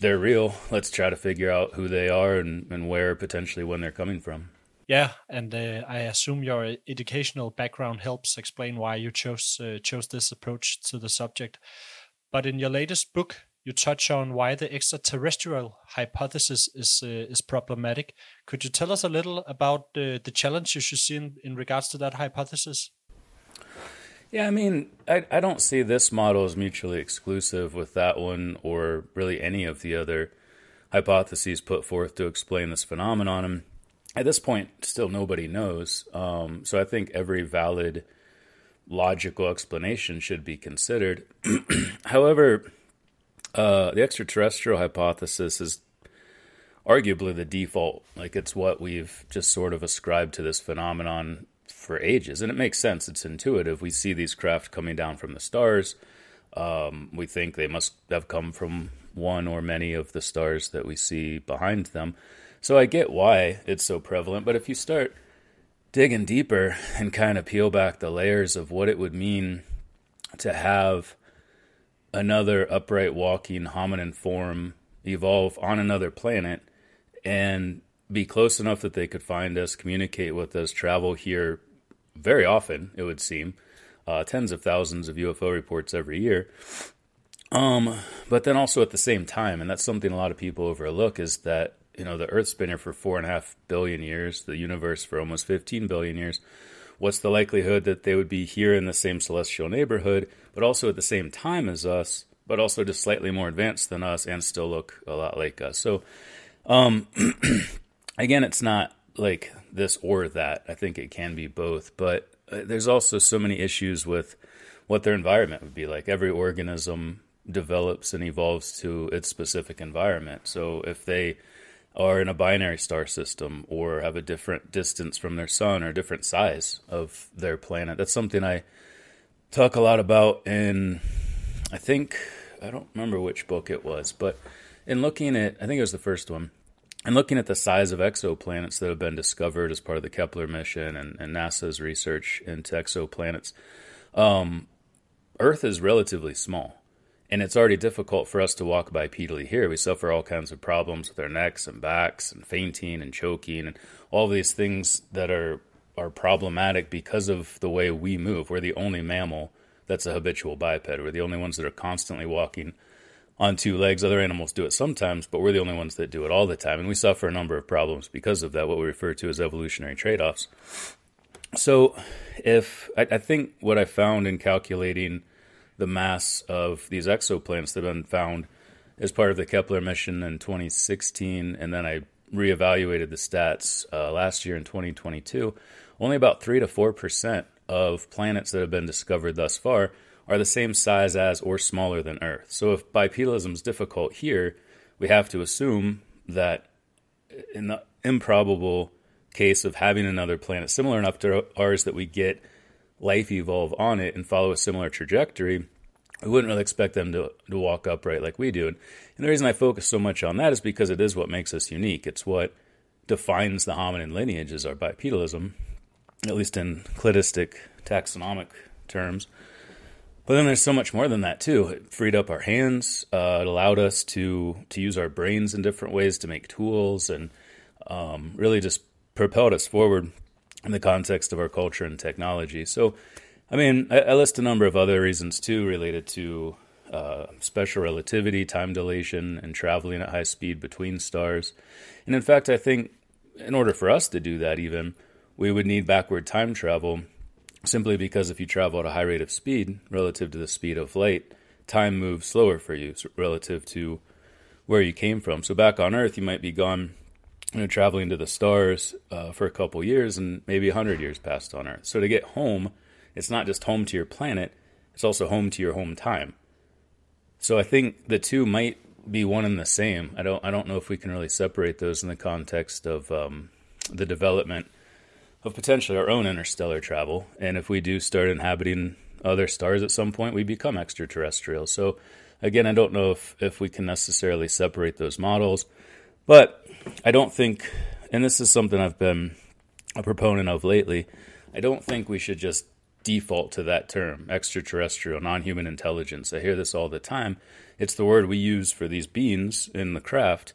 they're real. Let's try to figure out who they are and, and where potentially when they're coming from. Yeah, and uh, I assume your educational background helps explain why you chose uh, chose this approach to the subject. But in your latest book, you touch on why the extraterrestrial hypothesis is uh, is problematic. Could you tell us a little about uh, the challenges you see in, in regards to that hypothesis? Yeah, I mean, I, I don't see this model as mutually exclusive with that one or really any of the other hypotheses put forth to explain this phenomenon. And at this point, still nobody knows. Um, so I think every valid logical explanation should be considered. However, uh, the extraterrestrial hypothesis is arguably the default. Like it's what we've just sort of ascribed to this phenomenon for ages, and it makes sense. It's intuitive. We see these craft coming down from the stars. Um, we think they must have come from one or many of the stars that we see behind them. So I get why it's so prevalent, but if you start digging deeper and kind of peel back the layers of what it would mean to have another upright walking hominin form evolve on another planet and be close enough that they could find us, communicate with us, travel here very often, it would seem. Uh, tens of thousands of UFO reports every year. Um, but then also at the same time, and that's something a lot of people overlook, is that you know the Earth's been here for four and a half billion years, the universe for almost fifteen billion years what's the likelihood that they would be here in the same celestial neighborhood, but also at the same time as us, but also just slightly more advanced than us and still look a lot like us. So, um, again, it's not like this or that. I think it can be both, but uh, there's also so many issues with what their environment would be like. Every organism develops and evolves to its specific environment. So if they are in a binary star system or have a different distance from their sun or different size of their planet. That's something I talk a lot about in I think I don't remember which book it was, but in looking at I think it was the first one, and looking at the size of exoplanets that have been discovered as part of the Kepler mission and, and NASA's research into exoplanets, um, Earth is relatively small. And it's already difficult for us to walk bipedally here. We suffer all kinds of problems with our necks and backs and fainting and choking and all these things that are are problematic because of the way we move. We're the only mammal that's a habitual biped. We're the only ones that are constantly walking on two legs. Other animals do it sometimes, but we're the only ones that do it all the time. And we suffer a number of problems because of that, what we refer to as evolutionary trade offs. So, if I, I, think what I found in calculating the mass of these exoplanets that have been found as part of the Kepler mission in 2016, and then I reevaluated the stats uh, last year in 2022, only about 3 to 4% of planets that have been discovered thus far are the same size as or smaller than Earth. So if bipedalism is difficult here, we have to assume that in the improbable case of having another planet similar enough to ours that we get life evolve on it and follow a similar trajectory, we wouldn't really expect them to, to walk upright like we do. And, and the reason I focus so much on that is because it is what makes us unique. It's what defines the hominin lineage is our bipedalism, at least in cladistic taxonomic terms. But then there's so much more than that too. It freed up our hands. Uh, it allowed us to to use our brains in different ways to make tools, and um, really just propelled us forward in the context of our culture and technology. So, I mean, I, I list a number of other reasons too related to uh, special relativity, time dilation, and traveling at high speed between stars. And in fact, I think in order for us to do that, even we would need backward time travel simply because if you travel at a high rate of speed relative to the speed of light, time moves slower for you relative to where you came from. So back on Earth, you might be gone, you know, traveling to the stars uh, for a couple years, and maybe a hundred years passed on Earth. So to get home, it's not just home to your planet; it's also home to your home time. So I think the two might be one and the same. I don't I don't know if we can really separate those in the context of um, the development of potentially our own interstellar travel. And if we do start inhabiting other stars at some point, we become extraterrestrial. So, again, I don't know if, if we can necessarily separate those models, but I don't think, and this is something I've been a proponent of lately, I don't think we should just default to that term, extraterrestrial, non human intelligence. I hear this all the time. It's the word we use for these beings in the craft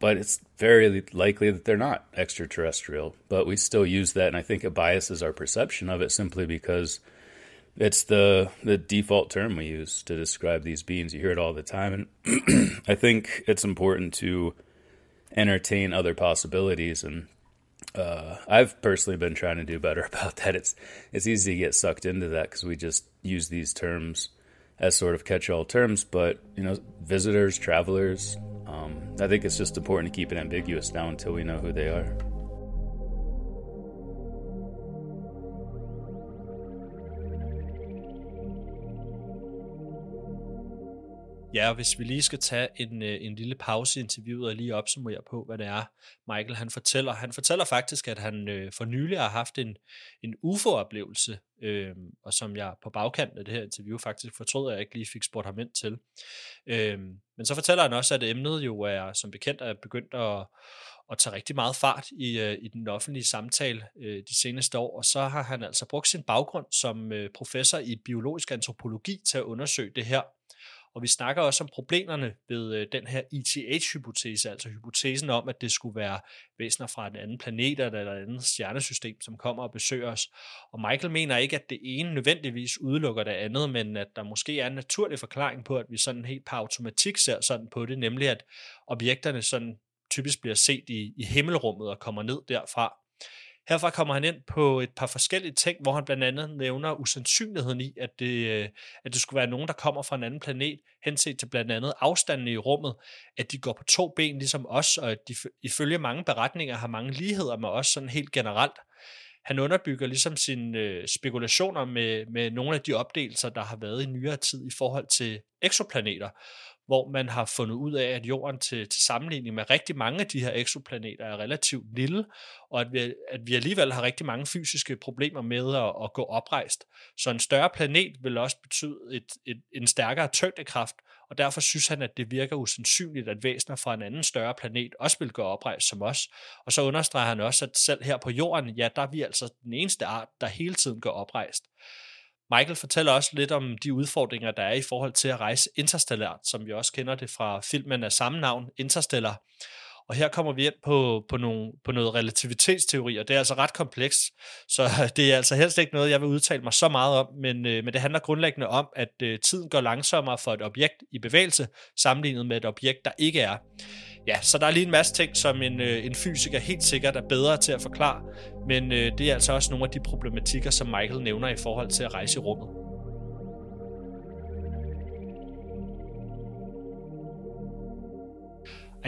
but it's very likely that they're not extraterrestrial. But we still use that, and I think it biases our perception of it simply because it's the the default term we use to describe these beings. You hear it all the time, and I think it's important to entertain other possibilities. And uh, I've personally been trying to do better about that. It's it's easy to get sucked into that because we just use these terms as sort of catch-all terms. But you know, visitors, travelers, um, I think it's just important to keep it ambiguous now until we know who they are. Ja, og hvis vi lige skal tage en, øh, en lille pause i interviewet og lige opsummere på, hvad det er, Michael han fortæller. Han fortæller faktisk, at han øh, for nylig har haft en, en UFO-oplevelse, øh, og som jeg på bagkanten af det her interview faktisk fortrød, at jeg ikke lige fik spurgt ham ind til. Øh, men så fortæller han også, at emnet jo er, som bekendt, er begyndt at, at tage rigtig meget fart i, øh, i den offentlige samtale øh, de seneste år, og så har han altså brugt sin baggrund som øh, professor i biologisk antropologi til at undersøge det her. Og vi snakker også om problemerne ved øh, den her ETH-hypotese, altså hypotesen om, at det skulle være væsener fra en anden planet eller et andet stjernesystem, som kommer og besøger os. Og Michael mener ikke, at det ene nødvendigvis udelukker det andet, men at der måske er en naturlig forklaring på, at vi sådan helt på automatik ser sådan på det, nemlig at objekterne sådan typisk bliver set i, i himmelrummet og kommer ned derfra. Herfra kommer han ind på et par forskellige ting, hvor han blandt andet nævner usandsynligheden i, at det, øh, at det skulle være nogen, der kommer fra en anden planet, henset til blandt andet afstanden i rummet, at de går på to ben ligesom os, og at de ifølge mange beretninger har mange ligheder med os sådan helt generelt. Han underbygger ligesom sine øh, spekulationer med, med nogle af de opdelelser, der har været i nyere tid i forhold til eksoplaneter, hvor man har fundet ud af, at jorden til, til sammenligning med rigtig mange af de her eksoplaneter er relativt lille, og at vi, at vi alligevel har rigtig mange fysiske problemer med at, at gå oprejst. Så en større planet vil også betyde et, et, en stærkere tyngdekraft, og derfor synes han, at det virker usandsynligt, at væsener fra en anden større planet også vil gå oprejst som os. Og så understreger han også, at selv her på jorden, ja, der er vi altså den eneste art, der hele tiden går oprejst. Michael fortæller også lidt om de udfordringer, der er i forhold til at rejse interstellært, som vi også kender det fra filmen af samme navn, Interstellar. Og her kommer vi ind på, på, nogle, på noget relativitetsteori, og det er altså ret komplekst, så det er altså helst ikke noget, jeg vil udtale mig så meget om, men, øh, men det handler grundlæggende om, at øh, tiden går langsommere for et objekt i bevægelse, sammenlignet med et objekt, der ikke er. Ja, så der er lige en masse ting, som en, øh, en fysiker helt sikkert er bedre til at forklare, men øh, det er altså også nogle af de problematikker, som Michael nævner i forhold til at rejse i rummet.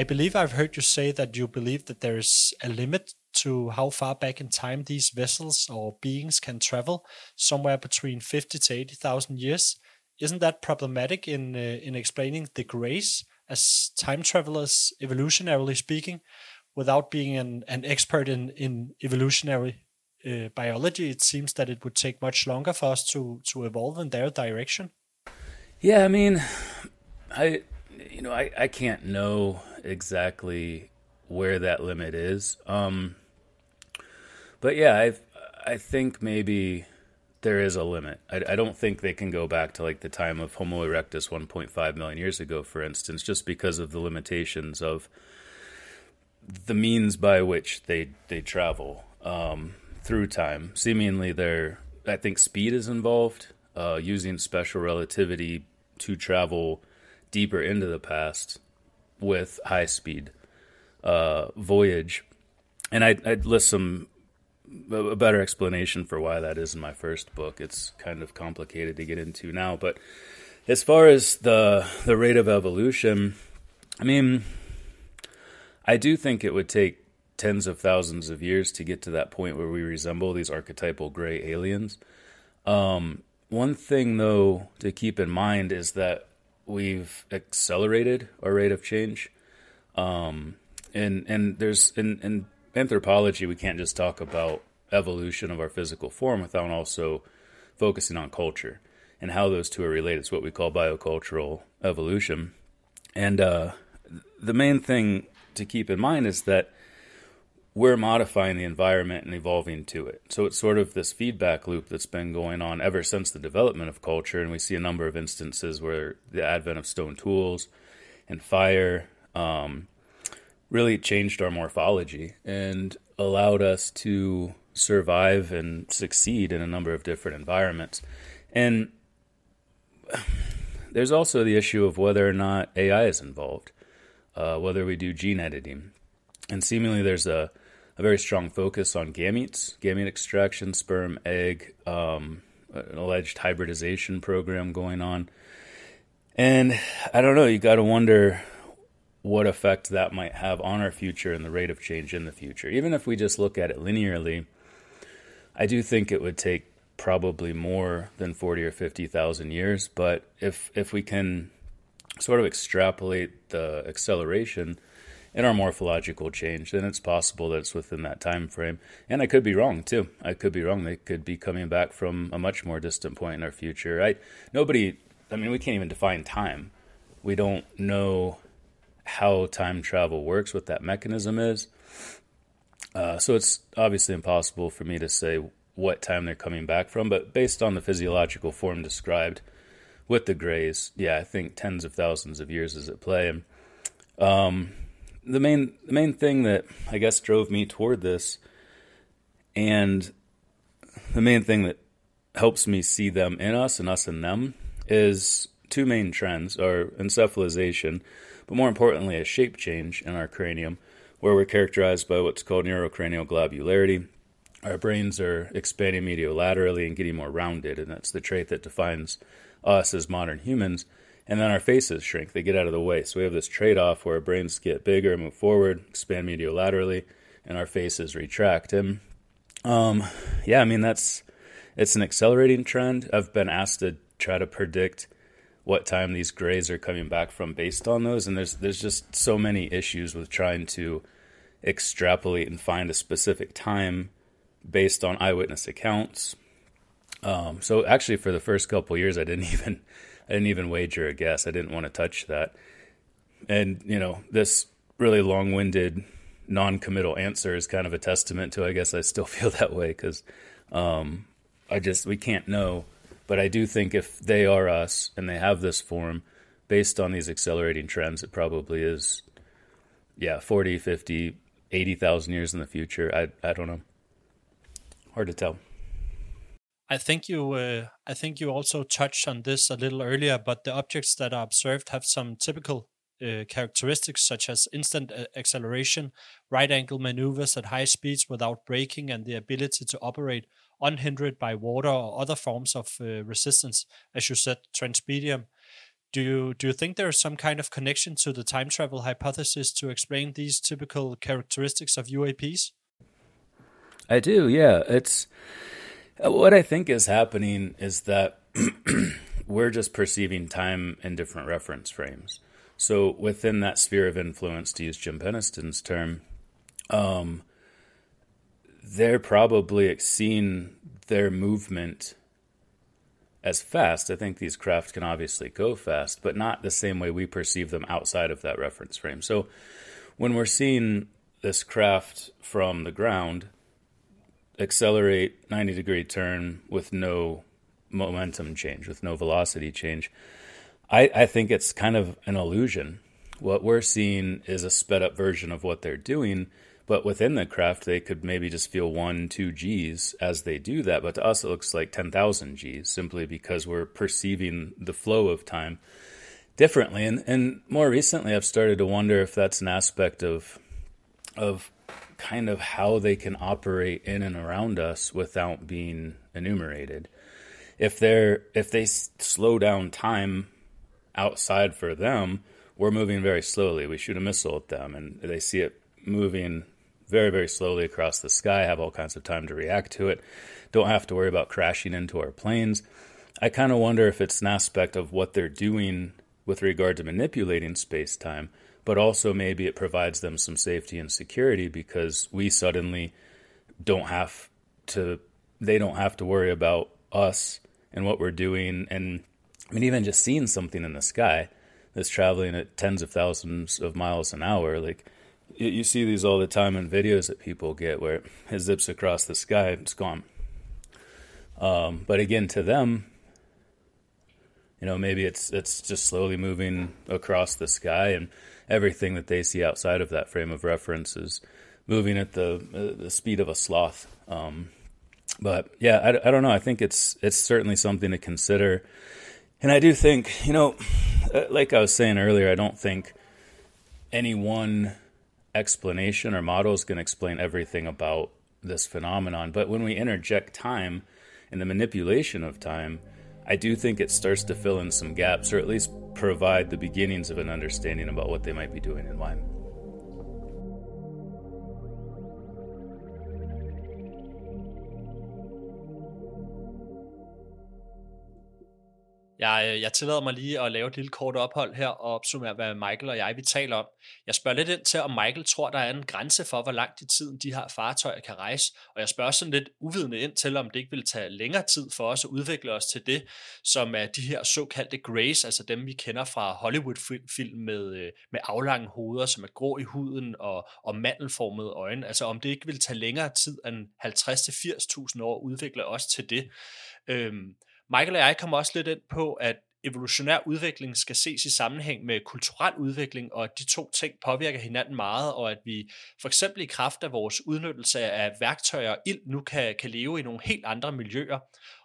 I believe I've heard you say that you believe that there is a limit to how far back in time these vessels or beings can travel, somewhere between 50 to 80,000 years. Isn't that problematic in uh, in explaining the grace as time travelers, evolutionarily speaking, without being an, an expert in, in evolutionary uh, biology, it seems that it would take much longer for us to, to evolve in their direction. Yeah, I mean, I, you know, I, I can't know exactly where that limit is. Um, but yeah, I, I think maybe there is a limit. I, I, don't think they can go back to like the time of Homo erectus 1.5 million years ago, for instance, just because of the limitations of the means by which they they travel um, through time. Seemingly, there I think speed is involved, uh, using special relativity to travel deeper into the past with high speed uh, voyage. And I'd, I'd list some a better explanation for why that is in my first book. It's kind of complicated to get into now, but as far as the the rate of evolution, I mean, I do think it would take tens of thousands of years to get to that point where we resemble these archetypal gray aliens. Um, one thing, though, to keep in mind is that we've accelerated our rate of change. Um, and and there's in, in anthropology, we can't just talk about evolution of our physical form without also focusing on culture and how those two are related. It's what we call biocultural evolution. And uh, the main thing to keep in mind is that we're modifying the environment and evolving to it. So it's sort of this feedback loop that's been going on ever since the development of culture. And we see a number of instances where the advent of stone tools and fire um, really changed our morphology and allowed us to survive and succeed in a number of different environments. And there's also the issue of whether or not AI is involved, uh, whether we do gene editing. And seemingly there's a, a very strong focus on gametes, gamete extraction, sperm, egg, um, an alleged hybridization program going on. And I don't know, you got to wonder what effect that might have on our future and the rate of change in the future. Even if we just look at it linearly, I do think it would take probably more than 40 or 50,000 years, but if if we can sort of extrapolate the acceleration in our morphological change, then it's possible that it's within that time frame. And I could be wrong too. I could be wrong. They could be coming back from a much more distant point in our future. I nobody I mean we can't even define time. We don't know how time travel works, what that mechanism is. Uh, so it's obviously impossible for me to say what time they're coming back from, but based on the physiological form described with the grays, yeah, I think tens of thousands of years is at play. And um, the main the main thing that I guess drove me toward this, and the main thing that helps me see them in us and us in them, is two main trends: are encephalization but more importantly, a shape change in our cranium, where we're characterized by what's called neurocranial globularity. Our brains are expanding mediolaterally and getting more rounded, and that's the trait that defines us as modern humans. And then our faces shrink, they get out of the way. So we have this trade off where our brains get bigger, move forward, expand mediolaterally, and our faces retract. And um, yeah, I mean, that's it's an accelerating trend. I've been asked to try to predict what time these grays are coming back from based on those. And there's there's just so many issues with trying to extrapolate and find a specific time based on eyewitness accounts. Um, so actually for the first couple years i didn't even i didn't even wager a guess. I didn't want to touch that. And you know this really long-winded non-committal answer is kind of a testament to i guess i still feel that way because um, i just we can't know but I do think if they are us and they have this form based on these accelerating trends, it probably is, yeah, 40, 50, 80,000 years in the future. I, I don't know. Hard to tell. I think you uh, I think you also touched on this a little earlier, but the objects that are observed have some typical uh, characteristics such as instant uh, acceleration, right angle maneuvers at high speeds without braking, and the ability to operate unhindered by water or other forms of uh, resistance, as you said, transmedium. Do you do you think there is some kind of connection to the time travel hypothesis to explain these typical characteristics of UAPs? I do. Yeah, it's uh, what I think is happening is that we're just perceiving time in different reference frames. So within that sphere of influence, to use Jim Penniston's term, um, they're probably seeing their movement as fast. I think these craft can obviously go fast, but not the same way we perceive them outside of that reference frame. So when we're seeing this craft from the ground accelerate 90 degree turn with no momentum change, with no velocity change, I, I think it's kind of an illusion. What we're seeing is a sped up version of what they're doing but within the craft, they could maybe just feel one, two G's as they do that. But to us, it looks like 10,000 G's simply because we're perceiving the flow of time differently. And, and more recently, I've started to wonder if that's an aspect of, of kind of how they can operate in and around us without being enumerated. If they're if they slow down time outside for them, we're moving very slowly. We shoot a missile at them, and they see it moving very, very slowly across the sky, have all kinds of time to react to it, don't have to worry about crashing into our planes. I kind of wonder if it's an aspect of what they're doing with regard to manipulating space time, but also maybe it provides them some safety and security because we suddenly don't have to, they don't have to worry about us and what we're doing. And I mean, even just seeing something in the sky that's traveling at tens of thousands of miles an hour, like you see these all the time in videos that people get where it zips across the sky and it's gone. Um, but again, to them, you know, maybe it's it's just slowly moving across the sky, and everything that they see outside of that frame of reference is moving at the uh, the speed of a sloth. Um, but yeah, I, I don't know. I think it's it's certainly something to consider, and I do think, you know, uh, like I was saying earlier, I don't think any one explanation or models can explain everything about this phenomenon. But when we interject time and the manipulation of time, I do think it starts to fill in some gaps or at least provide the beginnings of an understanding about what they might be doing and why. Jeg, øh, jeg tillader mig lige at lave et lille kort ophold her og opsummere, hvad Michael og jeg vi taler om. Jeg spørger lidt ind til, om Michael tror, der er en grænse for, hvor langt i tiden de her fartøjer kan rejse, og jeg spørger sådan lidt uvidende ind til, om det ikke vil tage længere tid for os at udvikle os til det, som er de her såkaldte grays, altså dem vi kender fra Hollywood-film med, øh, med aflange hoveder, som er grå i huden og, og mandelformede øjne. Altså om det ikke vil tage længere tid end 50-80.000 år at udvikle os til det. Øhm, Michael og jeg kommer også lidt ind på, at evolutionær udvikling skal ses i sammenhæng med kulturel udvikling, og at de to ting påvirker hinanden meget, og at vi for eksempel i kraft af vores udnyttelse af værktøjer og ild nu kan, kan leve i nogle helt andre miljøer.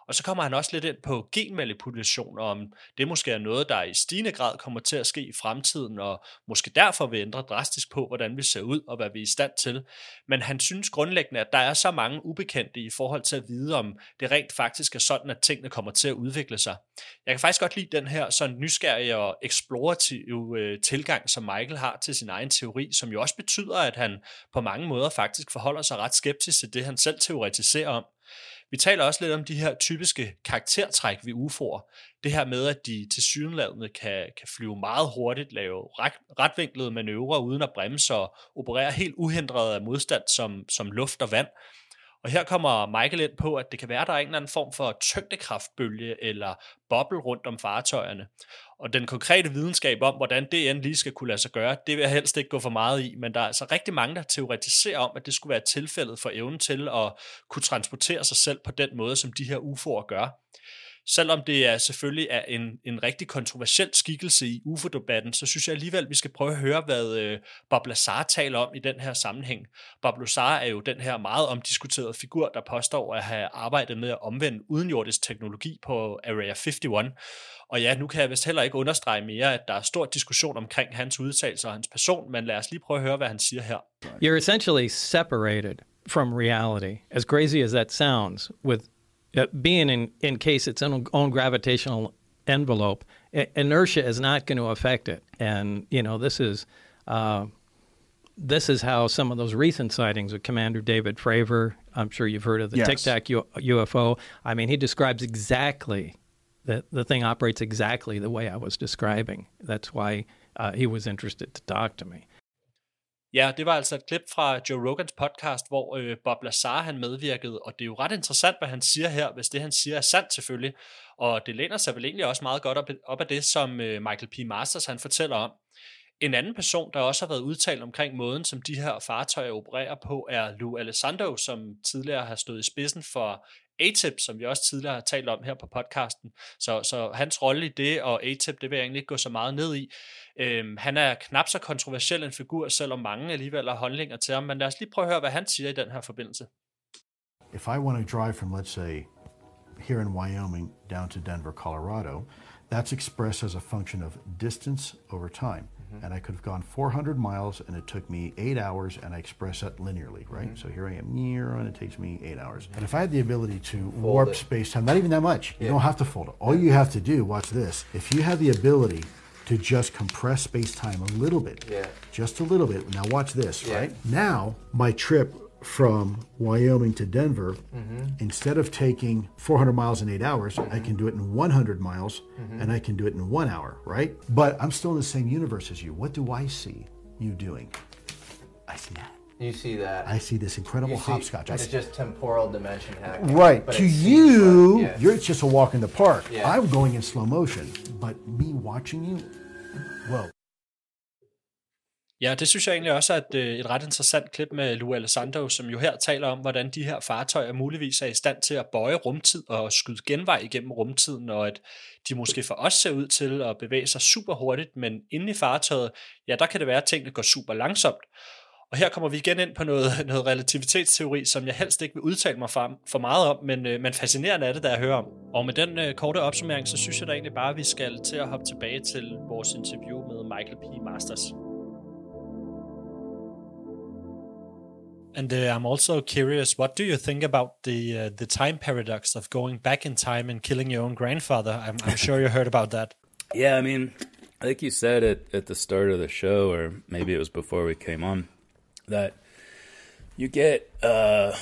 Og så kommer han også lidt ind på genmanipulation, og om det måske er noget, der i stigende grad kommer til at ske i fremtiden, og måske derfor vil ændre drastisk på, hvordan vi ser ud og hvad vi er i stand til. Men han synes grundlæggende, at der er så mange ubekendte i forhold til at vide, om det rent faktisk er sådan, at tingene kommer til at udvikle sig. Jeg kan faktisk godt lide den her sådan nysgerrige og eksplorative øh, tilgang, som Michael har til sin egen teori, som jo også betyder, at han på mange måder faktisk forholder sig ret skeptisk til det, han selv teoretiserer om. Vi taler også lidt om de her typiske karaktertræk ved UFO'er. Det her med, at de til synlædende kan, kan flyve meget hurtigt, lave ret, retvinklede manøvrer uden at bremse og operere helt uhindret af modstand som, som luft og vand. Og her kommer Michael ind på, at det kan være, at der er en eller anden form for tyngdekraftbølge eller boble rundt om fartøjerne. Og den konkrete videnskab om, hvordan det end lige skal kunne lade sig gøre, det vil jeg helst ikke gå for meget i, men der er altså rigtig mange, der teoretiserer om, at det skulle være tilfældet for evnen til at kunne transportere sig selv på den måde, som de her UFO'er gør selvom det er selvfølgelig er en, en rigtig kontroversiel skikkelse i UFO-debatten, så synes jeg alligevel, at vi skal prøve at høre, hvad øh, Bob Lazar taler om i den her sammenhæng. Bob Lazar er jo den her meget omdiskuterede figur, der påstår at have arbejdet med at omvende udenjordisk teknologi på Area 51. Og ja, nu kan jeg vist heller ikke understrege mere, at der er stor diskussion omkring hans udtalelser og hans person, men lad os lige prøve at høre, hvad han siger her. You're essentially separated from reality, as crazy as that sounds, with being in, in case its own, own gravitational envelope, inertia is not going to affect it. And you know, this is uh, this is how some of those recent sightings of Commander David Fravor. I'm sure you've heard of the yes. Tic Tac UFO. I mean, he describes exactly the the thing operates exactly the way I was describing. That's why uh, he was interested to talk to me. Ja, det var altså et klip fra Joe Rogans podcast, hvor øh, Bob Lazar han medvirkede, og det er jo ret interessant, hvad han siger her, hvis det han siger er sandt selvfølgelig, og det læner sig vel egentlig også meget godt op, op af det, som øh, Michael P. Masters han fortæller om. En anden person, der også har været udtalt omkring måden, som de her fartøjer opererer på, er Lou Alessandro, som tidligere har stået i spidsen for ATIP, som vi også tidligere har talt om her på podcasten. Så, så hans rolle i det, og ATIP, det vil jeg egentlig ikke gå så meget ned i. Øhm, han er knap så kontroversiel en figur, selvom mange alligevel har holdninger til ham, men lad os lige prøve at høre, hvad han siger i den her forbindelse. If I want to drive from, let's say, here in Wyoming down to Denver, Colorado, that's expressed as a function of distance over time. Mm-hmm. And I could have gone 400 miles and it took me eight hours and I express that linearly, right? Mm-hmm. So here I am, near, and it takes me eight hours. Mm-hmm. And if I had the ability to fold warp space time, not even that much, yeah. you don't have to fold it. All you have to do, watch this, if you have the ability to just compress space time a little bit, yeah. just a little bit. Now watch this, yeah. right? Now my trip from Wyoming to Denver, mm-hmm. instead of taking 400 miles in eight hours, mm-hmm. I can do it in 100 miles mm-hmm. and I can do it in one hour, right? But I'm still in the same universe as you. What do I see you doing? I see that. You see that. I see this incredible see, hopscotch. It's just temporal dimension hacking. Right. To you, like, you're just a walk in the park. Yeah. I'm going in slow motion. But me watching you. Ja, det synes jeg egentlig også er et, øh, et ret interessant klip med Lou Alessandro, som jo her taler om, hvordan de her fartøjer muligvis er i stand til at bøje rumtid og skyde genvej igennem rumtiden, og at de måske for os ser ud til at bevæge sig super hurtigt, men inde i fartøjet, ja, der kan det være, at tingene går super langsomt. Og her kommer vi igen ind på noget, noget relativitetsteori, som jeg helst ikke vil udtale mig for, for meget om, men, øh, men fascinerende er det, der jeg hører om. Og med den øh, korte opsummering, så synes jeg da egentlig bare, at vi skal til at hoppe tilbage til vores interview med Michael P. Masters. And uh, I'm also curious, what do you think about the uh, the time paradox of going back in time and killing your own grandfather? I'm, I'm sure you heard about that. Yeah, I mean, like you said at, at the start of the show, or maybe it was before we came on, that you get uh,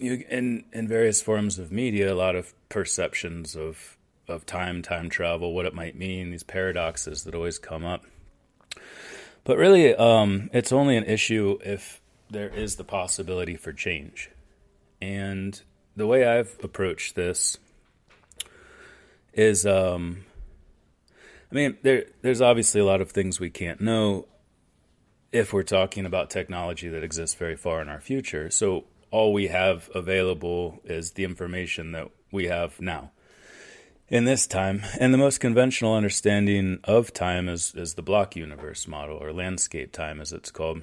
you in in various forms of media a lot of perceptions of of time, time travel, what it might mean, these paradoxes that always come up. But really, um, it's only an issue if there is the possibility for change. And the way I've approached this is um I mean there there's obviously a lot of things we can't know if we're talking about technology that exists very far in our future. So all we have available is the information that we have now. In this time, and the most conventional understanding of time is, is the block universe model, or landscape time as it's called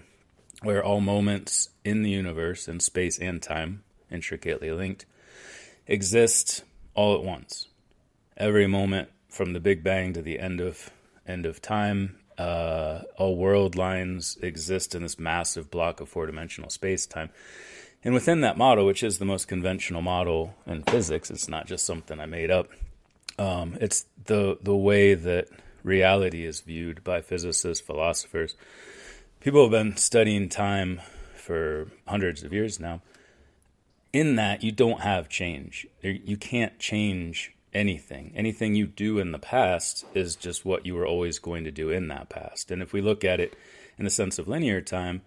where all moments in the universe, in space and time, intricately linked, exist all at once. Every moment from the Big Bang to the end of end of time, uh, all world lines exist in this massive block of four dimensional space time. And within that model, which is the most conventional model in physics, it's not just something I made up. Um, it's the the way that reality is viewed by physicists, philosophers, people have been studying time for hundreds of years now. in that you don't have change. You can't change anything. Anything you do in the past is just what you were always going to do in that past. And if we look at it in the sense of linear time,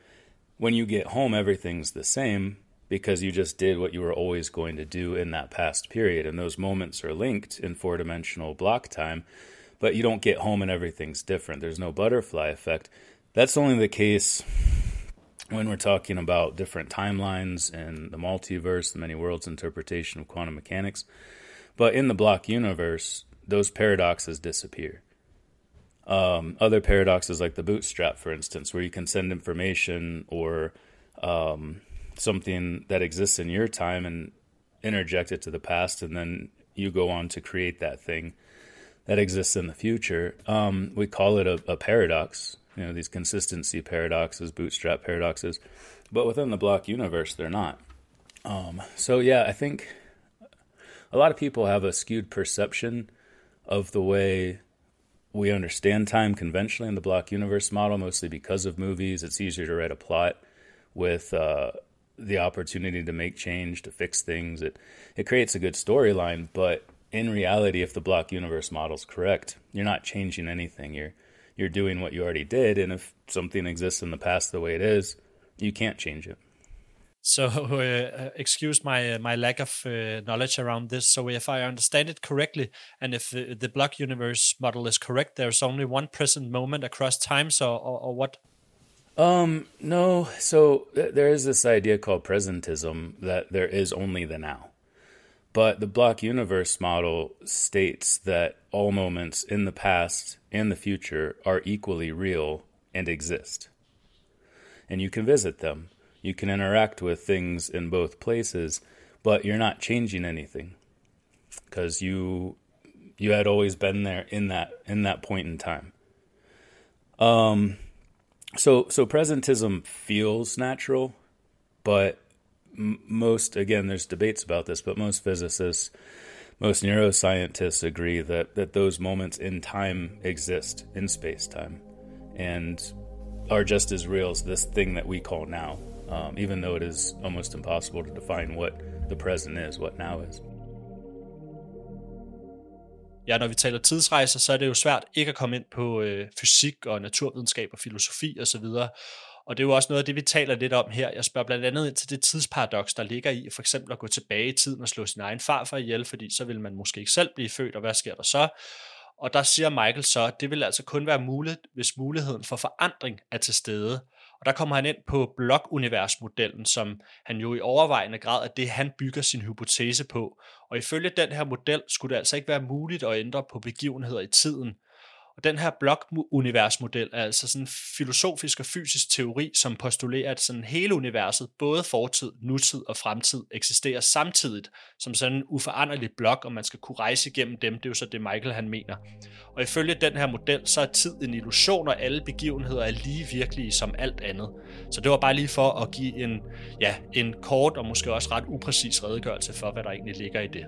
when you get home, everything's the same because you just did what you were always going to do in that past period. And those moments are linked in four dimensional block time, but you don't get home and everything's different. There's no butterfly effect. That's only the case when we're talking about different timelines and the multiverse, the many worlds interpretation of quantum mechanics. But in the block universe, those paradoxes disappear. Um, other paradoxes, like the bootstrap, for instance, where you can send information or um, something that exists in your time and interject it to the past, and then you go on to create that thing that exists in the future. Um, we call it a, a paradox you know these consistency paradoxes, bootstrap paradoxes, but within the block universe, they're not. Um, so yeah, I think a lot of people have a skewed perception of the way we understand time conventionally in the block universe model, mostly because of movies. It's easier to write a plot with uh, the opportunity to make change, to fix things. It it creates a good storyline, but in reality, if the block universe model is correct, you're not changing anything. You're you're doing what you already did. And if something exists in the past the way it is, you can't change it. So, uh, excuse my uh, my lack of uh, knowledge around this. So, if I understand it correctly, and if the, the block universe model is correct, there's only one present moment across time. So, or, or what? Um, no. So th- there is this idea called presentism that there is only the now. But the block universe model states that all moments in the past and the future are equally real and exist. And you can visit them. You can interact with things in both places, but you're not changing anything because you you had always been there in that in that point in time. Um so so presentism feels natural, but most again there's debates about this but most physicists most neuroscientists agree that that those moments in time exist in space time and are just as real as this thing that we call now um, even though it is almost impossible to define what the present is what now is Ja, når vi taler tidsrejser, så er det jo svært ikke at komme ind på øh, fysik og naturvidenskab og filosofi osv. Og, Og det er jo også noget af det, vi taler lidt om her. Jeg spørger blandt andet ind til det tidsparadoks, der ligger i for eksempel at gå tilbage i tiden og slå sin egen farfar ihjel, fordi så vil man måske ikke selv blive født, og hvad sker der så? Og der siger Michael så, at det vil altså kun være muligt, hvis muligheden for forandring er til stede. Og der kommer han ind på blokuniversmodellen, som han jo i overvejende grad er det, han bygger sin hypotese på. Og ifølge den her model skulle det altså ikke være muligt at ændre på begivenheder i tiden, og den her blok-universmodel er altså sådan en filosofisk og fysisk teori, som postulerer, at sådan hele universet, både fortid, nutid og fremtid, eksisterer samtidigt som sådan en uforanderlig blok, og man skal kunne rejse igennem dem. Det er jo så det, Michael han mener. Og ifølge den her model, så er tid en illusion, og alle begivenheder er lige virkelige som alt andet. Så det var bare lige for at give en, ja, en kort og måske også ret upræcis redegørelse for, hvad der egentlig ligger i det.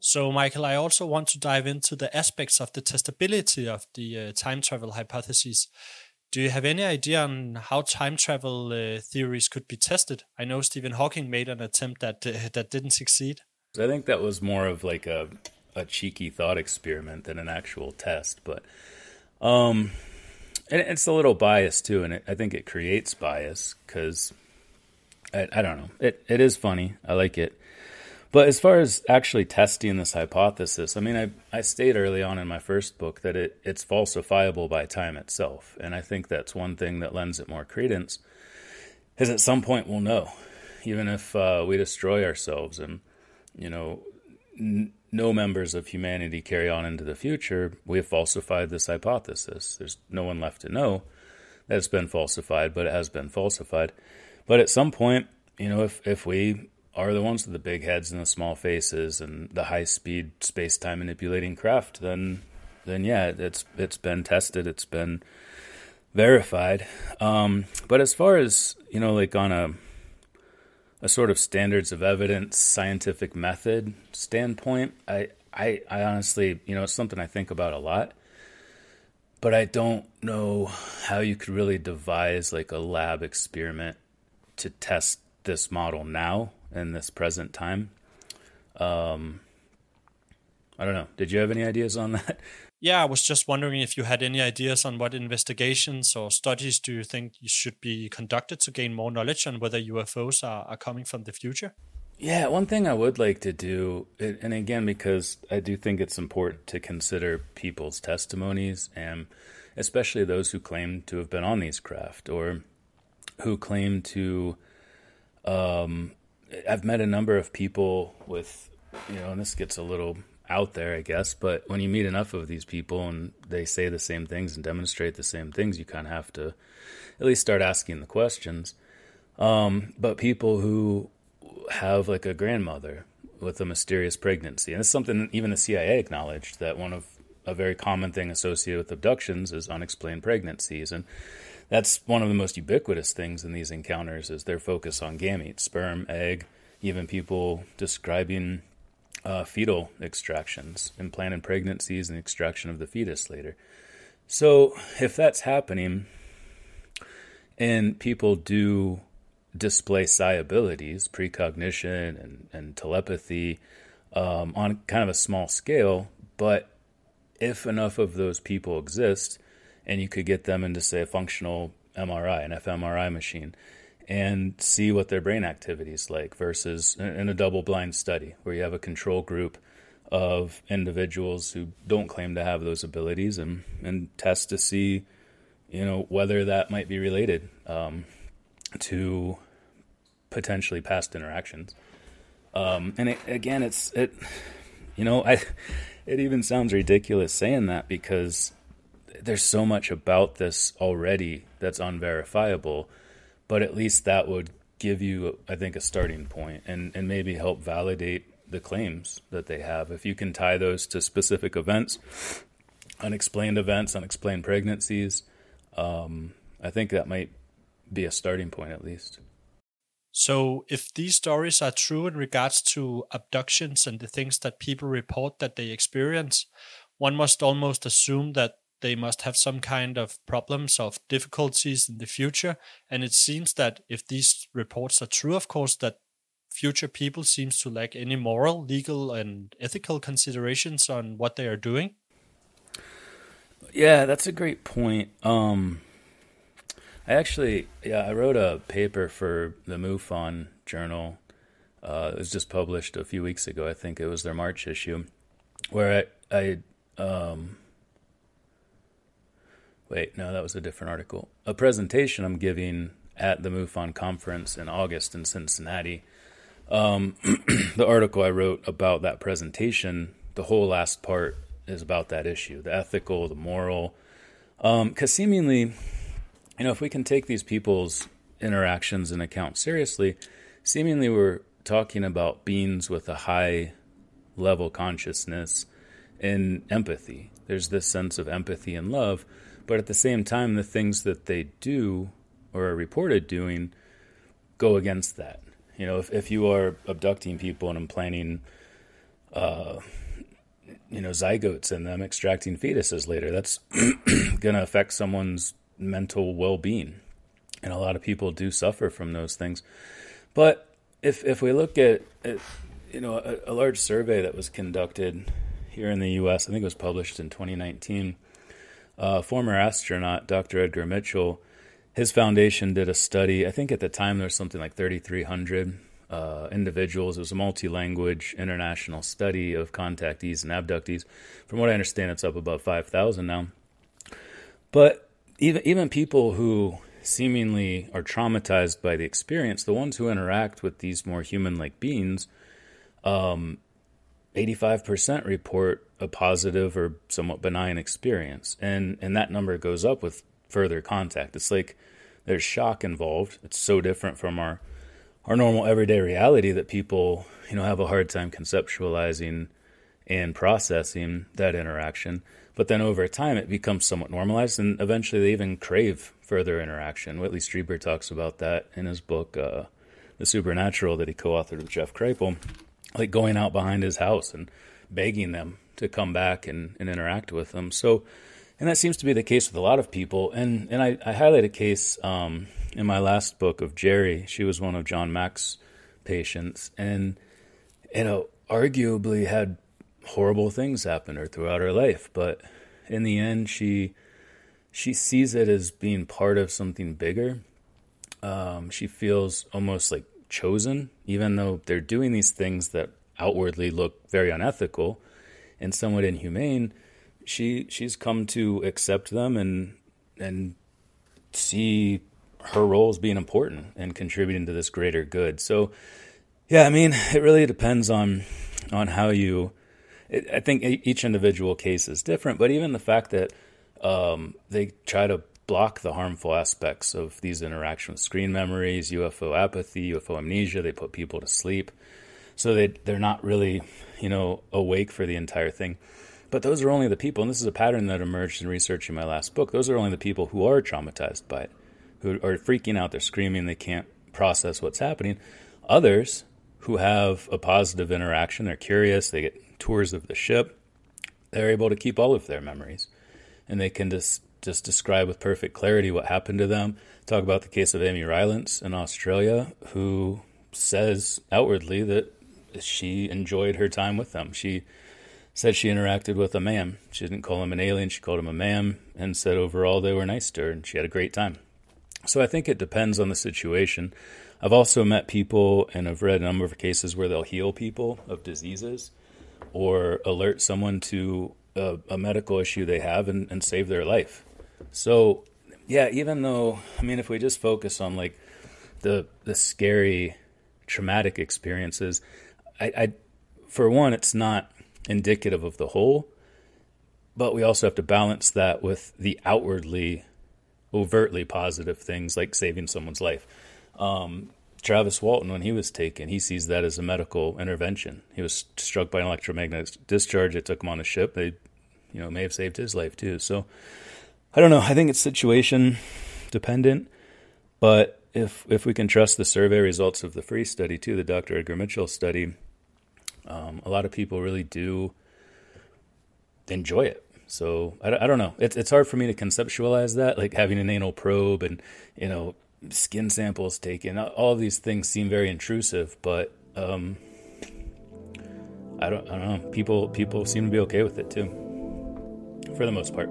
So, Michael, I also want to dive into the aspects of the testability of the uh, time travel hypotheses. Do you have any idea on how time travel uh, theories could be tested? I know Stephen Hawking made an attempt that uh, that didn't succeed. I think that was more of like a a cheeky thought experiment than an actual test, but um, and it's a little biased too, and it, I think it creates bias because I, I don't know. It it is funny. I like it. But as far as actually testing this hypothesis, I mean, I, I state early on in my first book that it, it's falsifiable by time itself. And I think that's one thing that lends it more credence, is at some point we'll know, even if uh, we destroy ourselves and, you know, n- no members of humanity carry on into the future, we have falsified this hypothesis. There's no one left to know that it's been falsified, but it has been falsified. But at some point, you know, if, if we are the ones with the big heads and the small faces and the high speed space time manipulating craft, then then yeah, it's it's been tested, it's been verified. Um, but as far as you know, like on a a sort of standards of evidence scientific method standpoint, I I, I honestly, you know, it's something I think about a lot. But I don't know how you could really devise like a lab experiment to test this model now in this present time. Um, I don't know. Did you have any ideas on that? Yeah, I was just wondering if you had any ideas on what investigations or studies do you think should be conducted to gain more knowledge on whether UFOs are, are coming from the future? Yeah, one thing I would like to do, and again, because I do think it's important to consider people's testimonies, and especially those who claim to have been on these craft or who claim to. Um, I've met a number of people with, you know, and this gets a little out there, I guess. But when you meet enough of these people and they say the same things and demonstrate the same things, you kind of have to at least start asking the questions. Um, but people who have like a grandmother with a mysterious pregnancy, and it's something even the CIA acknowledged that one of a very common thing associated with abductions is unexplained pregnancies, and that's one of the most ubiquitous things in these encounters is their focus on gametes, sperm, egg, even people describing uh, fetal extractions, implanted pregnancies, and extraction of the fetus later. So, if that's happening, and people do display psi abilities, precognition, and, and telepathy um, on kind of a small scale, but if enough of those people exist, and you could get them into, say, a functional MRI, an fMRI machine, and see what their brain activity is like versus in a double blind study where you have a control group of individuals who don't claim to have those abilities and, and test to see you know whether that might be related um, to potentially past interactions. Um, and it, again it's it you know i it even sounds ridiculous saying that because there's so much about this already that's unverifiable but at least that would give you, I think, a starting point and, and maybe help validate the claims that they have. If you can tie those to specific events, unexplained events, unexplained pregnancies, um, I think that might be a starting point at least. So, if these stories are true in regards to abductions and the things that people report that they experience, one must almost assume that they must have some kind of problems of difficulties in the future. And it seems that if these reports are true, of course, that future people seems to lack any moral, legal, and ethical considerations on what they are doing. Yeah, that's a great point. Um, I actually, yeah, I wrote a paper for the MUFON journal. Uh, it was just published a few weeks ago. I think it was their March issue, where I, I um, Wait, no, that was a different article. A presentation I'm giving at the MUFON conference in August in Cincinnati. Um, the article I wrote about that presentation, the whole last part is about that issue the ethical, the moral. Because um, seemingly, you know, if we can take these people's interactions and account seriously, seemingly we're talking about beings with a high level consciousness and empathy. There's this sense of empathy and love but at the same time, the things that they do or are reported doing go against that. You know, if, if you are abducting people and implanting, uh, you know, zygotes in them, extracting fetuses later, that's going to affect someone's mental well being. And a lot of people do suffer from those things. But if, if we look at, at you know, a, a large survey that was conducted here in the U.S., I think it was published in 2019 uh, former astronaut Dr. Edgar Mitchell, his foundation did a study. I think at the time there was something like 3,300 uh, individuals. It was a multi language international study of contactees and abductees. From what I understand, it's up above 5,000 now. But even, even people who seemingly are traumatized by the experience, the ones who interact with these more human like beings, um, 85% report a positive or somewhat benign experience. And and that number goes up with further contact. It's like there's shock involved. It's so different from our our normal everyday reality that people, you know, have a hard time conceptualizing and processing that interaction. But then over time it becomes somewhat normalized and eventually they even crave further interaction. Whitley Strieber talks about that in his book uh, The Supernatural that he co-authored with Jeff Kripal like going out behind his house and begging them to come back and, and interact with them. So And that seems to be the case with a lot of people. And and I, I highlight a case um, in my last book of Jerry. She was one of John Mack's patients, and you know, arguably had horrible things happen her throughout her life. But in the end, she she sees it as being part of something bigger. Um, she feels almost like chosen, even though they're doing these things that outwardly look very unethical and somewhat inhumane she she's come to accept them and and see her role as being important and contributing to this greater good. So, yeah, I mean, it really depends on on how you. I think each individual case is different, but even the fact that um, they try to block the harmful aspects of these interactions with screen memories, UFO apathy, UFO amnesia, they put people to sleep, so they they're not really, you know, awake for the entire thing. But those are only the people, and this is a pattern that emerged in researching my last book. Those are only the people who are traumatized by it, who are freaking out, they're screaming, they can't process what's happening. Others who have a positive interaction, they're curious, they get tours of the ship, they're able to keep all of their memories. And they can just, just describe with perfect clarity what happened to them. Talk about the case of Amy Rylance in Australia, who says outwardly that she enjoyed her time with them. She said she interacted with a man. She didn't call him an alien, she called him a man, and said overall they were nice to her and she had a great time. So I think it depends on the situation. I've also met people and I've read a number of cases where they'll heal people of diseases or alert someone to a, a medical issue they have and, and save their life. So, yeah, even though, I mean, if we just focus on like the, the scary, traumatic experiences, I, I for one, it's not indicative of the whole, but we also have to balance that with the outwardly, overtly positive things like saving someone's life. Um, Travis Walton, when he was taken, he sees that as a medical intervention. He was struck by an electromagnetic discharge. It took him on a ship. They, you know, may have saved his life too. So, I don't know. I think it's situation dependent, but if if we can trust the survey results of the free study too, the Dr. Edgar Mitchell study, um, a lot of people really do enjoy it. So I, I don't know. It's it's hard for me to conceptualize that, like having an anal probe and you know skin samples taken. All these things seem very intrusive, but um, I don't I don't know. People people seem to be okay with it too, for the most part.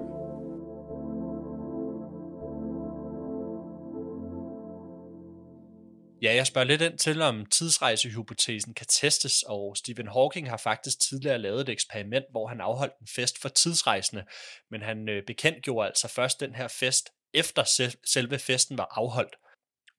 Ja, jeg spørger lidt ind til, om tidsrejsehypotesen kan testes, og Stephen Hawking har faktisk tidligere lavet et eksperiment, hvor han afholdt en fest for tidsrejsende, men han øh, bekendtgjorde altså først den her fest, efter selve festen var afholdt.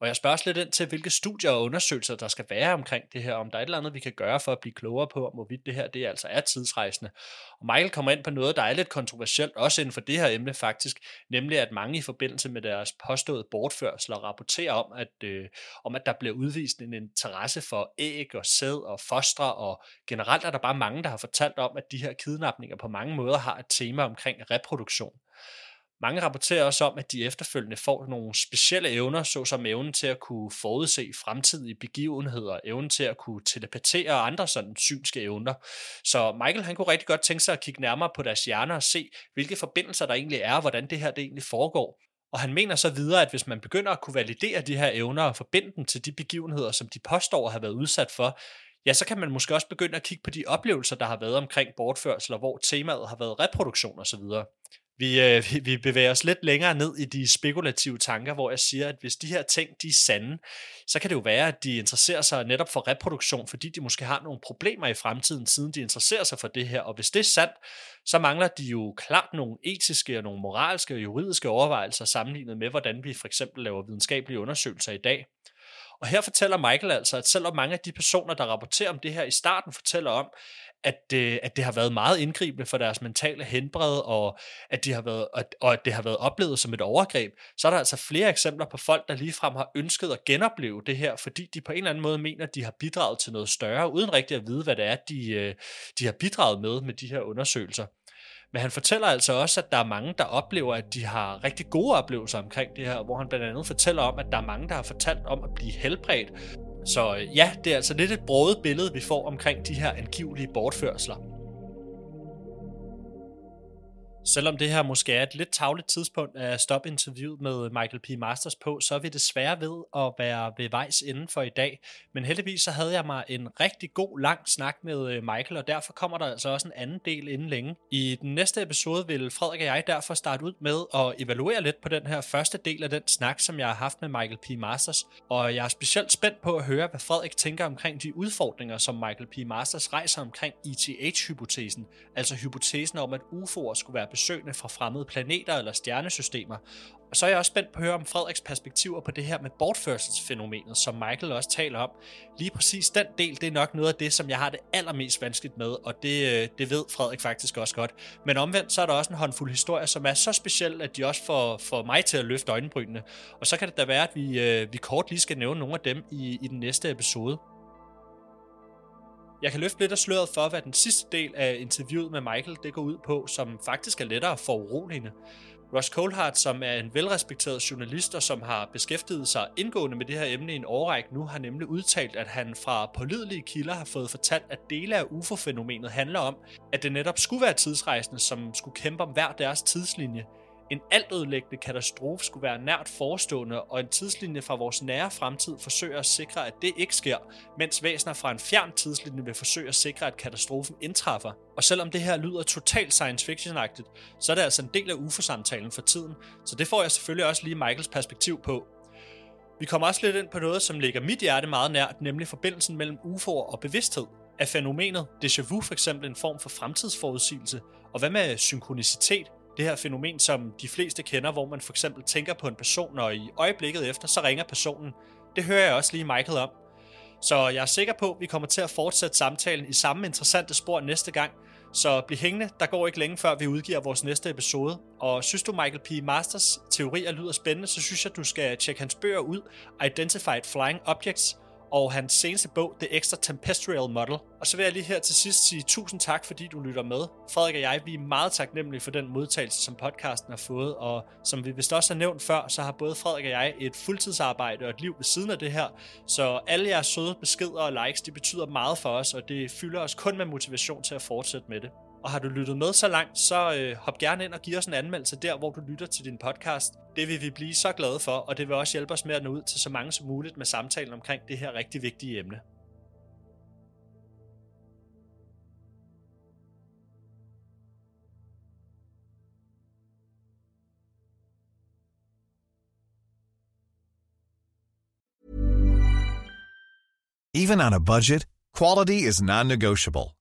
Og jeg spørger også lidt ind til, hvilke studier og undersøgelser, der skal være omkring det her, om der er et eller andet, vi kan gøre for at blive klogere på, om hvorvidt det her det altså er tidsrejsende. Og Michael kommer ind på noget, der er lidt kontroversielt, også inden for det her emne faktisk, nemlig at mange i forbindelse med deres påståede bortførsler rapporterer om, at, øh, om at der bliver udvist en interesse for æg og sæd og fostre, og generelt er der bare mange, der har fortalt om, at de her kidnapninger på mange måder har et tema omkring reproduktion. Mange rapporterer også om, at de efterfølgende får nogle specielle evner, såsom evnen til at kunne forudse fremtidige begivenheder, evnen til at kunne telepatere og andre sådan synske evner. Så Michael han kunne rigtig godt tænke sig at kigge nærmere på deres hjerner og se, hvilke forbindelser der egentlig er, og hvordan det her det egentlig foregår. Og han mener så videre, at hvis man begynder at kunne validere de her evner og forbinde dem til de begivenheder, som de påstår at have været udsat for, ja, så kan man måske også begynde at kigge på de oplevelser, der har været omkring bortførsler, hvor temaet har været reproduktion osv. Vi, øh, vi, vi bevæger os lidt længere ned i de spekulative tanker, hvor jeg siger, at hvis de her ting de er sande, så kan det jo være, at de interesserer sig netop for reproduktion, fordi de måske har nogle problemer i fremtiden, siden de interesserer sig for det her. Og hvis det er sandt, så mangler de jo klart nogle etiske og nogle moralske og juridiske overvejelser sammenlignet med, hvordan vi for eksempel laver videnskabelige undersøgelser i dag. Og her fortæller Michael altså, at selvom mange af de personer, der rapporterer om det her i starten, fortæller om, at, øh, at det har været meget indgribende for deres mentale helbred, og at, de har været, og at det har været oplevet som et overgreb, så er der altså flere eksempler på folk, der ligefrem har ønsket at genopleve det her, fordi de på en eller anden måde mener, at de har bidraget til noget større, uden rigtig at vide, hvad det er, de, øh, de har bidraget med med de her undersøgelser. Men han fortæller altså også, at der er mange, der oplever, at de har rigtig gode oplevelser omkring det her, hvor han blandt andet fortæller om, at der er mange, der har fortalt om at blive helbredt. Så øh, ja, det er altså lidt et brodet billede, vi får omkring de her angivelige bortførsler. Selvom det her måske er et lidt tavligt tidspunkt at stoppe interviewet med Michael P. Masters på, så er vi desværre ved at være ved vejs inden for i dag. Men heldigvis så havde jeg mig en rigtig god lang snak med øh, Michael, og derfor kommer der altså også en anden del inden længe. I den næste episode vil Frederik og jeg derfor starte ud med at evaluere lidt på den her første del af den snak, som jeg har haft med Michael P. Masters. Og jeg er specielt spændt på at høre, hvad Frederik tænker omkring de udfordringer, som Michael P. Masters rejser omkring ETH-hypotesen, altså hypotesen om, at UFO'er skulle være besøgende fra fremmede planeter eller stjernesystemer. Og så er jeg også spændt på at høre om Frederiks perspektiver på det her med bortførselsfænomenet, som Michael også taler om. Lige præcis den del, det er nok noget af det, som jeg har det allermest vanskeligt med, og det, øh, det ved Frederik faktisk også godt. Men omvendt, så er der også en håndfuld historier, som er så speciel, at de også får, får mig til at løfte øjenbrynene. Og så kan det da være, at vi, øh, vi kort lige skal nævne nogle af dem i, i den næste episode. Jeg kan løfte lidt af sløret for, hvad den sidste del af interviewet med Michael det går ud på, som faktisk er lettere for uroligende. Ross Coulthard, som er en velrespekteret journalist og som har beskæftiget sig indgående med det her emne i en årrække nu, har nemlig udtalt, at han fra pålidelige kilder har fået fortalt, at dele af UFO-fænomenet handler om, at det netop skulle være tidsrejsende, som skulle kæmpe om hver deres tidslinje – en altødelæggende katastrofe skulle være nært forestående, og en tidslinje fra vores nære fremtid forsøger at sikre, at det ikke sker, mens væsener fra en fjern tidslinje vil forsøge at sikre, at katastrofen indtræffer. Og selvom det her lyder totalt science fiction-agtigt, så er det altså en del af UFO-samtalen for tiden, så det får jeg selvfølgelig også lige Michaels perspektiv på. Vi kommer også lidt ind på noget, som ligger mit hjerte meget nært, nemlig forbindelsen mellem UFO'er og bevidsthed. Er fænomenet déjà vu for eksempel en form for fremtidsforudsigelse? Og hvad med synkronicitet? Det her fænomen, som de fleste kender, hvor man for eksempel tænker på en person, og i øjeblikket efter, så ringer personen. Det hører jeg også lige Michael om. Så jeg er sikker på, at vi kommer til at fortsætte samtalen i samme interessante spor næste gang. Så bliv hængende, der går ikke længe før vi udgiver vores næste episode. Og synes du Michael P. Masters teorier lyder spændende, så synes jeg, du skal tjekke hans bøger ud, Identified Flying Objects, og hans seneste bog, The Extra Tempestrial Model. Og så vil jeg lige her til sidst sige tusind tak, fordi du lytter med. Frederik og jeg, vi er meget taknemmelige for den modtagelse, som podcasten har fået, og som vi vist også har nævnt før, så har både Frederik og jeg et fuldtidsarbejde og et liv ved siden af det her, så alle jeres søde beskeder og likes, det betyder meget for os, og det fylder os kun med motivation til at fortsætte med det. Og har du lyttet med så langt, så øh, hop gerne ind og giv os en anmeldelse der, hvor du lytter til din podcast. Det vil vi blive så glade for, og det vil også hjælpe os med at nå ud til så mange som muligt med samtalen omkring det her rigtig vigtige emne. Even on a budget, quality is non-negotiable.